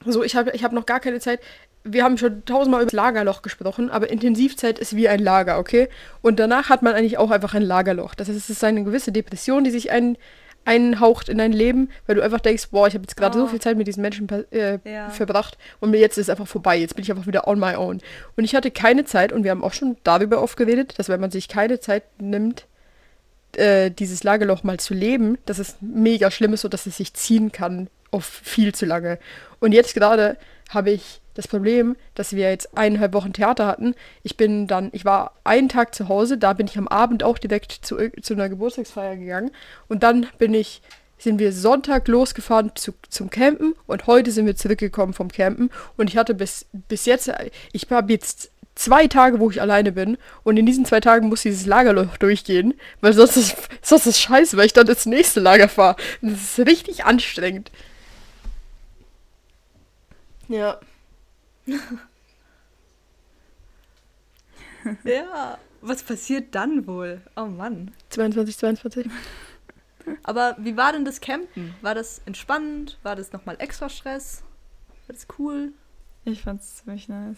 so, ich habe ich hab noch gar keine Zeit. Wir haben schon tausendmal über das Lagerloch gesprochen, aber Intensivzeit ist wie ein Lager, okay? Und danach hat man eigentlich auch einfach ein Lagerloch. Das heißt, es ist eine gewisse Depression, die sich ein, einhaucht in dein Leben, weil du einfach denkst, boah, ich habe jetzt gerade so Oh. viel Zeit mit diesen Menschen äh, Ja. verbracht und mir jetzt ist es einfach vorbei. Jetzt bin ich einfach wieder on my own. Und ich hatte keine Zeit, und wir haben auch schon darüber oft geredet, dass wenn man sich keine Zeit nimmt, äh, dieses Lagerloch mal zu leben, dass es mega schlimm ist und dass es sich ziehen kann auf viel zu lange. Und jetzt gerade habe ich das Problem, dass wir jetzt eineinhalb Wochen Theater hatten. Ich bin dann, ich war einen Tag zu Hause, da bin ich am Abend auch direkt zu, zu einer Geburtstagsfeier gegangen. Und dann bin ich, sind wir Sonntag losgefahren zu, zum Campen und heute sind wir zurückgekommen vom Campen. Und ich hatte bis, bis jetzt, ich habe jetzt zwei Tage, wo ich alleine bin. Und in diesen zwei Tagen muss dieses Lagerloch durchgehen, weil sonst ist, sonst ist scheiße, weil ich dann ins nächste Lager fahre. Das ist richtig anstrengend. Ja. *laughs* Ja, was passiert dann wohl? Oh Mann. 22, 22. Aber wie war denn das Campen? War das entspannend? War das nochmal extra Stress? War das cool? Ich fand's ziemlich nice.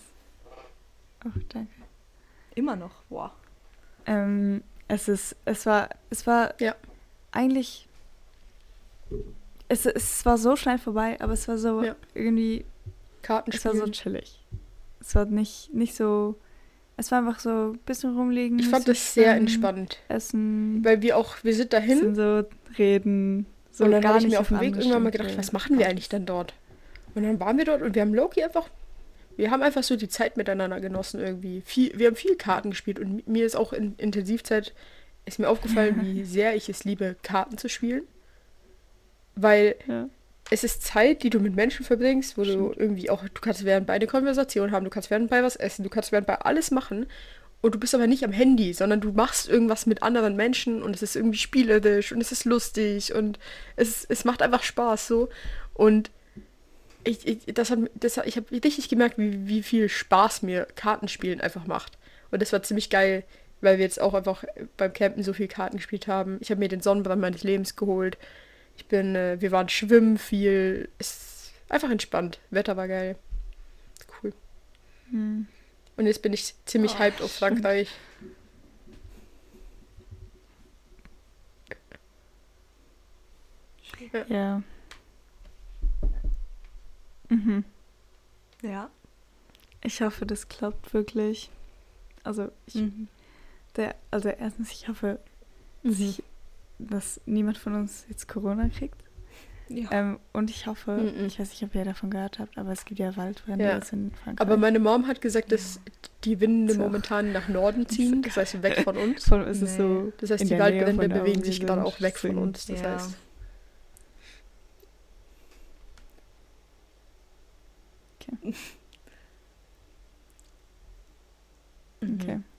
Oh, danke. Immer noch. Boah. Ähm, es ist, es war, es war Ja. eigentlich, es, es war so schnell vorbei, aber es war so Ja. irgendwie, es war so chillig. Es war nicht, nicht so, es war einfach so ein bisschen rumliegen. Ich fand das sehr entspannt. Essen, Weil wir auch, wir sind dahin bisschen so reden, so und dann habe ich mir auf dem Weg irgendwann mal gedacht, was machen wir eigentlich denn dort? Und dann waren wir dort und wir haben Loki einfach, wir haben einfach so die Zeit miteinander genossen irgendwie. Viel, wir haben viel Karten gespielt und mi- mir ist auch in Intensivzeit, ist mir aufgefallen, wie sehr ich es liebe, Karten zu spielen. Weil Ja. Es ist Zeit, die du mit Menschen verbringst, wo du Stimmt. irgendwie auch, du kannst währendbei eine Konversation haben, du kannst währendbei was essen, du kannst währendbei alles machen und du bist aber nicht am Handy, sondern du machst irgendwas mit anderen Menschen und es ist irgendwie spielerisch und es ist lustig und es, es macht einfach Spaß so und ich, ich, das hat, das, hat- ich habe richtig gemerkt, wie, wie viel Spaß mir Kartenspielen einfach macht. Und das war ziemlich geil, weil wir jetzt auch einfach beim Campen so viel Karten gespielt haben. Ich habe mir den Sonnenbrand meines Lebens geholt. Ich bin, äh, wir waren schwimmen viel. Es ist einfach entspannt. Wetter war geil. Cool. Hm. Und jetzt bin ich ziemlich Oh, hyped auf Frankreich. Ja. Mhm. Ja. Ich hoffe, das klappt wirklich. Also, ich, Mhm. der, also erstens, ich hoffe, dass, ich, dass niemand von uns jetzt Corona kriegt. ja. Ähm, und ich hoffe, Mhm. ich weiß nicht, ob ihr davon gehört habt, aber es gibt ja Waldbrände Ja. in Frankreich. Aber meine Mom hat gesagt, dass die Winde auch momentan nach Norden *laughs* ziehen. Das heißt, weg von uns. Allem ist es Nee. so. Das heißt, die Waldbrände von bewegen sich gerade sind, auch weg von deswegen- uns. Das Ja. heißt, Okay. *laughs*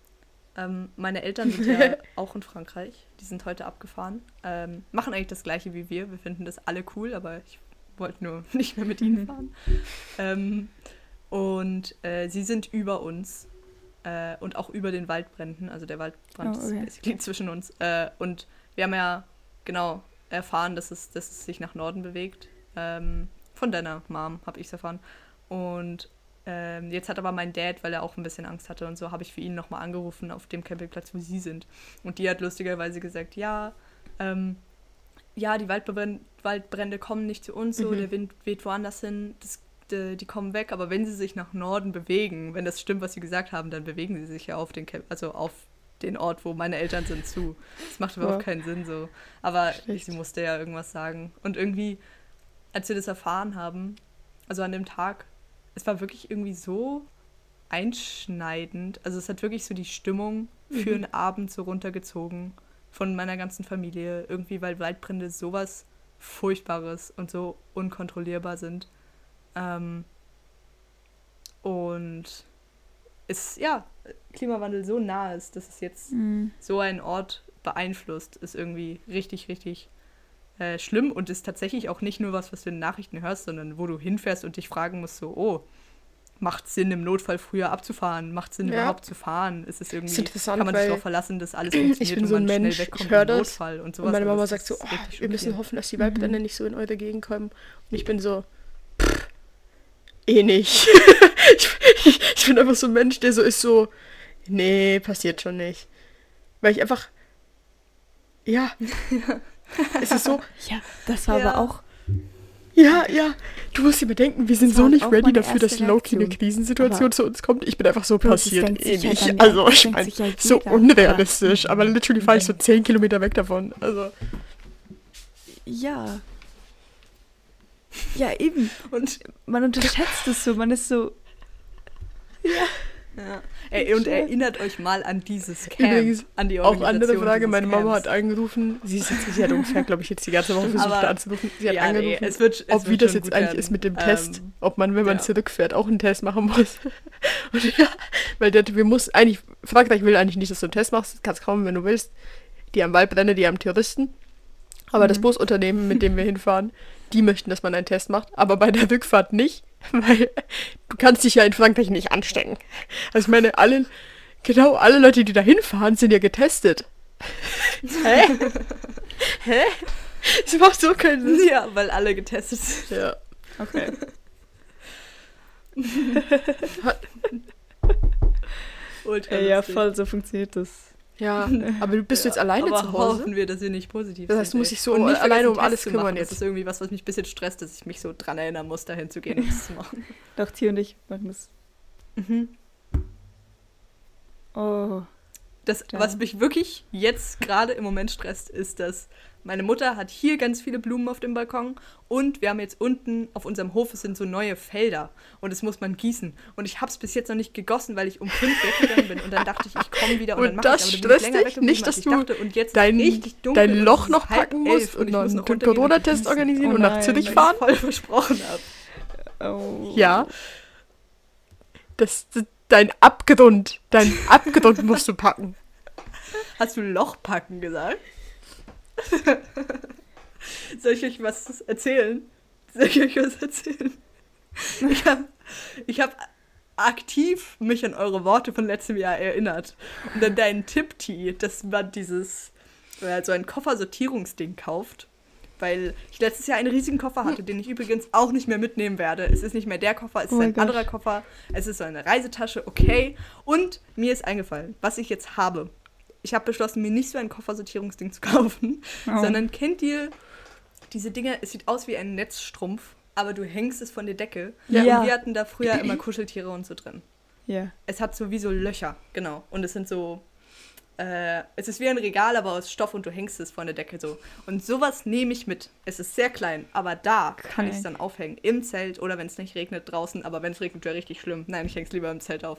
Ähm, meine Eltern sind *laughs* ja auch in Frankreich. Die sind heute abgefahren. Ähm, machen eigentlich das gleiche wie wir. Wir finden das alle cool, aber ich wollte nur *laughs* nicht mehr mit ihnen fahren. ähm, und äh, sie sind über uns äh, und auch über den Waldbränden. Also der Waldbrand Oh, ist okay. basically zwischen uns. Äh, und wir haben ja genau erfahren, dass es, dass es sich nach Norden bewegt. Ähm, von deiner Mom habe ich es erfahren. Und ähm, jetzt hat aber mein Dad, weil er auch ein bisschen Angst hatte und so, habe ich für ihn nochmal angerufen auf dem Campingplatz, wo sie sind. Und die hat lustigerweise gesagt, ja, ähm, ja, die Waldbrände, Waldbrände kommen nicht zu uns, so, Mhm. der Wind weht woanders hin, das, die, die kommen weg, aber wenn sie sich nach Norden bewegen, wenn das stimmt, was sie gesagt haben, dann bewegen sie sich ja auf den Camp, also auf den Ort, wo meine Eltern sind, zu. Das macht überhaupt Ja. keinen Sinn so. Aber Schlecht. sie musste ja irgendwas sagen. Und irgendwie, als wir das erfahren haben, also an dem Tag, es war wirklich irgendwie so einschneidend. Also es hat wirklich so die Stimmung für Mhm. einen Abend so runtergezogen von meiner ganzen Familie. Irgendwie, weil Waldbrände sowas Furchtbares und so unkontrollierbar sind. Ähm, und es, ja, Klimawandel so nah ist, dass es jetzt Mhm. so einen Ort beeinflusst, ist irgendwie richtig, richtig äh, schlimm und ist tatsächlich auch nicht nur was, was du in den Nachrichten hörst, sondern wo du hinfährst und dich fragen musst, so, oh, macht Sinn, im Notfall früher abzufahren? Macht Sinn, Ja. überhaupt zu fahren? Ist es irgendwie, interessant, kann man sich darauf verlassen, dass alles funktioniert bin und so ein man Mensch, schnell ich wegkommt hör im das Notfall und sowas. Und meine Mama sagt so, ist oh, wir müssen hoffen, dass die Waldbrände nicht so in eure Gegend kommen. Und ich bin so, pff, eh nicht. ich, *laughs* ich, ich bin einfach so ein Mensch, der so ist so, nee, passiert schon nicht. Weil ich einfach, ja, *laughs* es ist so, *laughs* Ja, das war Ja. aber auch. ja, ja, du musst dir bedenken, wir sind so nicht ready dafür, dass Loki eine. Krisensituation Aber- zu uns kommt. Ich bin einfach so, passiert denkt eh Also, ich meine, ja so unrealistisch. Aber literally fahre ich so 10 Kilometer weg davon. Also, Ja. Ja, eben. Und Man unterschätzt es so. Man ist so. Ja. Ey, und erinnert euch mal an dieses Camp, Übrigens, an die Auch andere Frage, meine Mama hat Camps. angerufen. Sie ist jetzt, sie hat ungefähr, glaube ich, jetzt die ganze Woche versucht, Aber- da anzurufen. Sie hat Ja, nee, angerufen, es wird, es ob wie das jetzt eigentlich werden. ist mit dem Ähm, Test. Ob man, wenn man ja. zurückfährt, auch einen Test machen muss. *laughs* Und ja, weil der, wir muss eigentlich, Frankreich will eigentlich nicht, dass du einen Test machst. Kannst kommen, wenn du willst. Die am Waldbrände, die am Touristen. Aber das Busunternehmen, mit dem wir hinfahren, die möchten, dass man einen Test macht. Aber bei der Rückfahrt nicht, *laughs* weil du kannst dich ja in Frankreich nicht anstecken. Also ich meine, alle, genau alle Leute, die da hinfahren, sind ja getestet. *laughs* Hä? *laughs* Hä? Das macht so keinen Sinn. Ja, weil alle getestet sind. Ja. Okay. Ultra ja, lustig. voll, so funktioniert das. Ja, *laughs* aber du bist Ja, jetzt alleine aber zu Hause. hoffen wir, dass wir nicht positiv Das heißt, sind. du musst dich so Und nicht alleine vergessen, um alles kümmern machen. jetzt. Das ist irgendwie was, was mich ein bisschen stresst, dass ich mich so dran erinnern muss, dahin zu gehen und das zu machen. *laughs* Doch, Tio und ich machen das. Mhm. Oh. Das, was mich wirklich jetzt gerade im Moment stresst, ist, dass meine Mutter hat hier ganz viele Blumen auf dem Balkon und wir haben jetzt unten auf unserem Hof, es sind so neue Felder und das muss man gießen. Und ich habe es bis jetzt noch nicht gegossen, weil ich um fünf *laughs* weggegangen bin und dann dachte ich, ich komme wieder und, Und dann mache das ich, aber dann bin ich stresst länger dich? weggeblieben, Nicht, dass ich du dachte. und jetzt Dein, dunkel dein Loch es noch packen musst und und muss einen Corona-Test gießen, *laughs* organisieren Oh und nach nein, Zürich fahren. voll versprochen habe. oh. Ja. Das, das, dein Abgrund, dein Abgrund musst du packen. Hast du Loch packen gesagt? *laughs* Soll ich euch was erzählen? Soll ich euch was erzählen? Ich habe ich hab aktiv mich an eure Worte von letztem Jahr erinnert. Und an deinen Tipp, T, dass man dieses, äh, so ein Koffersortierungsding kauft. Weil ich letztes Jahr einen riesigen Koffer hatte, den ich übrigens auch nicht mehr mitnehmen werde. Es ist nicht mehr der Koffer, es ist Oh ein Gott. anderer Koffer. Es ist so eine Reisetasche, okay. Und mir ist eingefallen, was ich jetzt habe. Ich habe beschlossen, mir nicht so ein Koffersortierungsding zu kaufen, Oh. sondern kennt ihr diese Dinge, es sieht aus wie ein Netzstrumpf, aber du hängst es von der Decke. Ja. Und wir hatten da früher immer Kuscheltiere und so drin. Ja. Es hat so wie so Löcher, genau. Und es sind so, äh, es ist wie ein Regal, aber aus Stoff und du hängst es von der Decke so. Und sowas nehme ich mit. Es ist sehr klein, aber da kann ich es dann aufhängen. Im Zelt oder wenn es nicht regnet draußen. Aber wenn es regnet, wäre richtig schlimm. Nein, ich hänge es lieber im Zelt auf.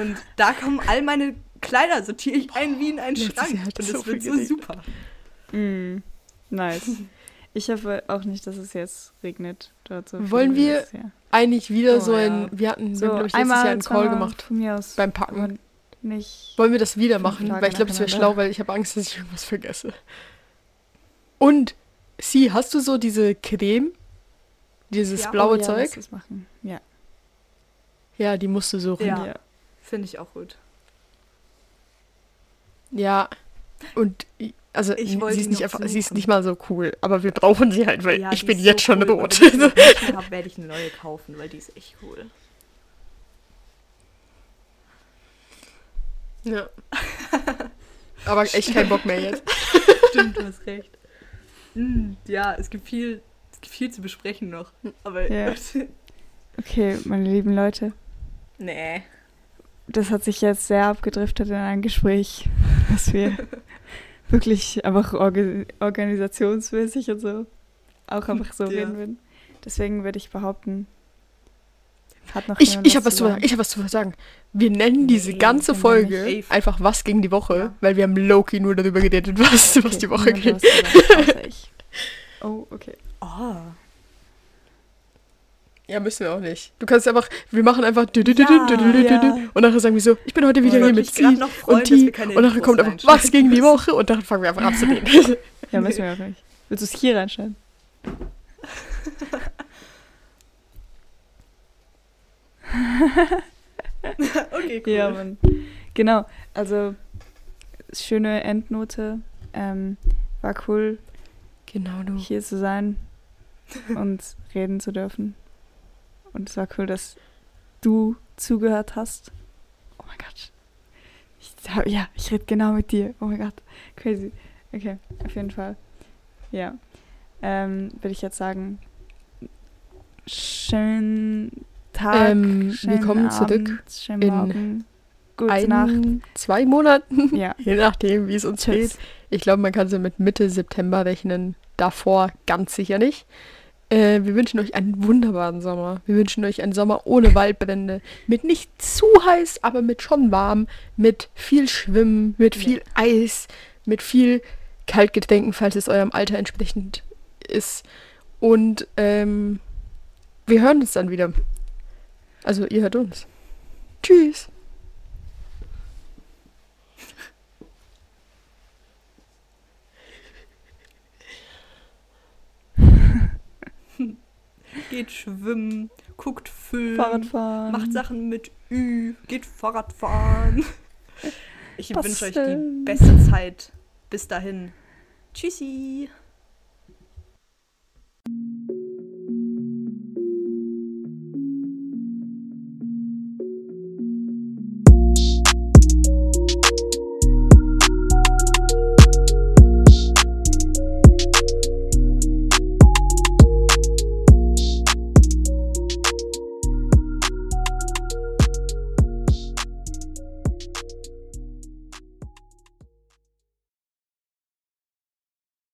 Und da kommen all meine Kleider, sortiere ich ein wie in einen Schrank. Und so es wird so geregnet. super. Mm. Nice. *laughs* Ich hoffe auch nicht, dass es jetzt regnet. Dort so Wollen wir-. Eigentlich wieder Oh, so ein, ja. wir hatten, So glaube ich, letztes Jahr einen Call gemacht Von mir aus. beim Packen. Nicht. Wollen wir das wieder machen? Tage Weil ich glaube, das wäre schlau, weil ich habe Angst, dass ich irgendwas vergesse. Und, Sie, hast du so diese Creme? Dieses Ja, blaue oh, ja, Zeug? machen. Ja. Ja, die musst du suchen. Ja. ja. Finde ich auch gut. Ja. Und also Ich sie ist nicht einfach, sie ist nicht mal so cool, aber wir brauchen sie halt, weil Ja, ich bin jetzt so schon cool. Rot. Wenn ich sie habe, werde ich eine neue kaufen, weil die ist echt cool. ja. Aber *laughs* echt kein Bock mehr jetzt. *laughs* Stimmt, du hast recht. Mm, ja, es gibt viel, es gibt viel zu besprechen noch. Aber Ja. *laughs* Okay, meine lieben Leute. nee. Das hat sich jetzt sehr abgedriftet in ein Gespräch, *laughs* was wir *laughs* wirklich einfach orga organisationsmäßig und so auch einfach so Ja. reden würden. Deswegen würde ich behaupten, hat noch Ich, jemand ich habe was zu sagen. Ich habe was zu sagen. Wir nennen diese Nee, ganze Folge nicht. einfach was gegen die Woche, Ja. weil wir haben Loki nur darüber geredet, *laughs* was, was Okay, die Woche was sagen, außer ich. Oh, okay. Oh. Ja, müssen wir auch nicht. Du kannst einfach, wir machen einfach Ja, und nachher sagen wir so, ich bin heute wieder Ich hier mit Sie und keine und nachher kommt einfach was gegen die. Woche und dann fangen wir einfach an zu reden. *laughs* Ja, müssen wir auch nicht. Willst du es hier reinschneiden? *laughs* Okay, cool. Ja, Mann. Genau, also schöne Endnote. Ähm, war cool, Genau, du. hier zu sein *laughs* und reden zu dürfen. Und es war cool, dass du zugehört hast. Oh mein Gott. Ich, ja, ich rede genau mit dir. Oh mein Gott. Crazy. Okay, auf jeden Fall. Ja. Ähm, würde ich jetzt sagen, schönen Tag. Ähm, wir schönen kommen Abend, zurück in Morgen. Gute Nacht. Ein, zwei Monaten, *laughs* Ja. je nachdem, wie es uns geht. Tschüss. Ich glaube, man kann so mit Mitte September rechnen. Davor ganz sicher nicht. Äh, wir wünschen euch einen wunderbaren Sommer. Wir wünschen euch einen Sommer ohne Waldbrände. Mit nicht zu heiß, aber mit schon warm. Mit viel Schwimmen, mit viel Eis, mit viel Kaltgetränken, falls es eurem Alter entsprechend ist. Und ähm, wir hören uns dann wieder. Also ihr hört uns. Tschüss. Geht schwimmen, guckt Film, Fahrradfahren. macht Sachen mit Ü, geht Fahrradfahren. Ich wünsche euch die beste Zeit. Bis dahin. Tschüssi.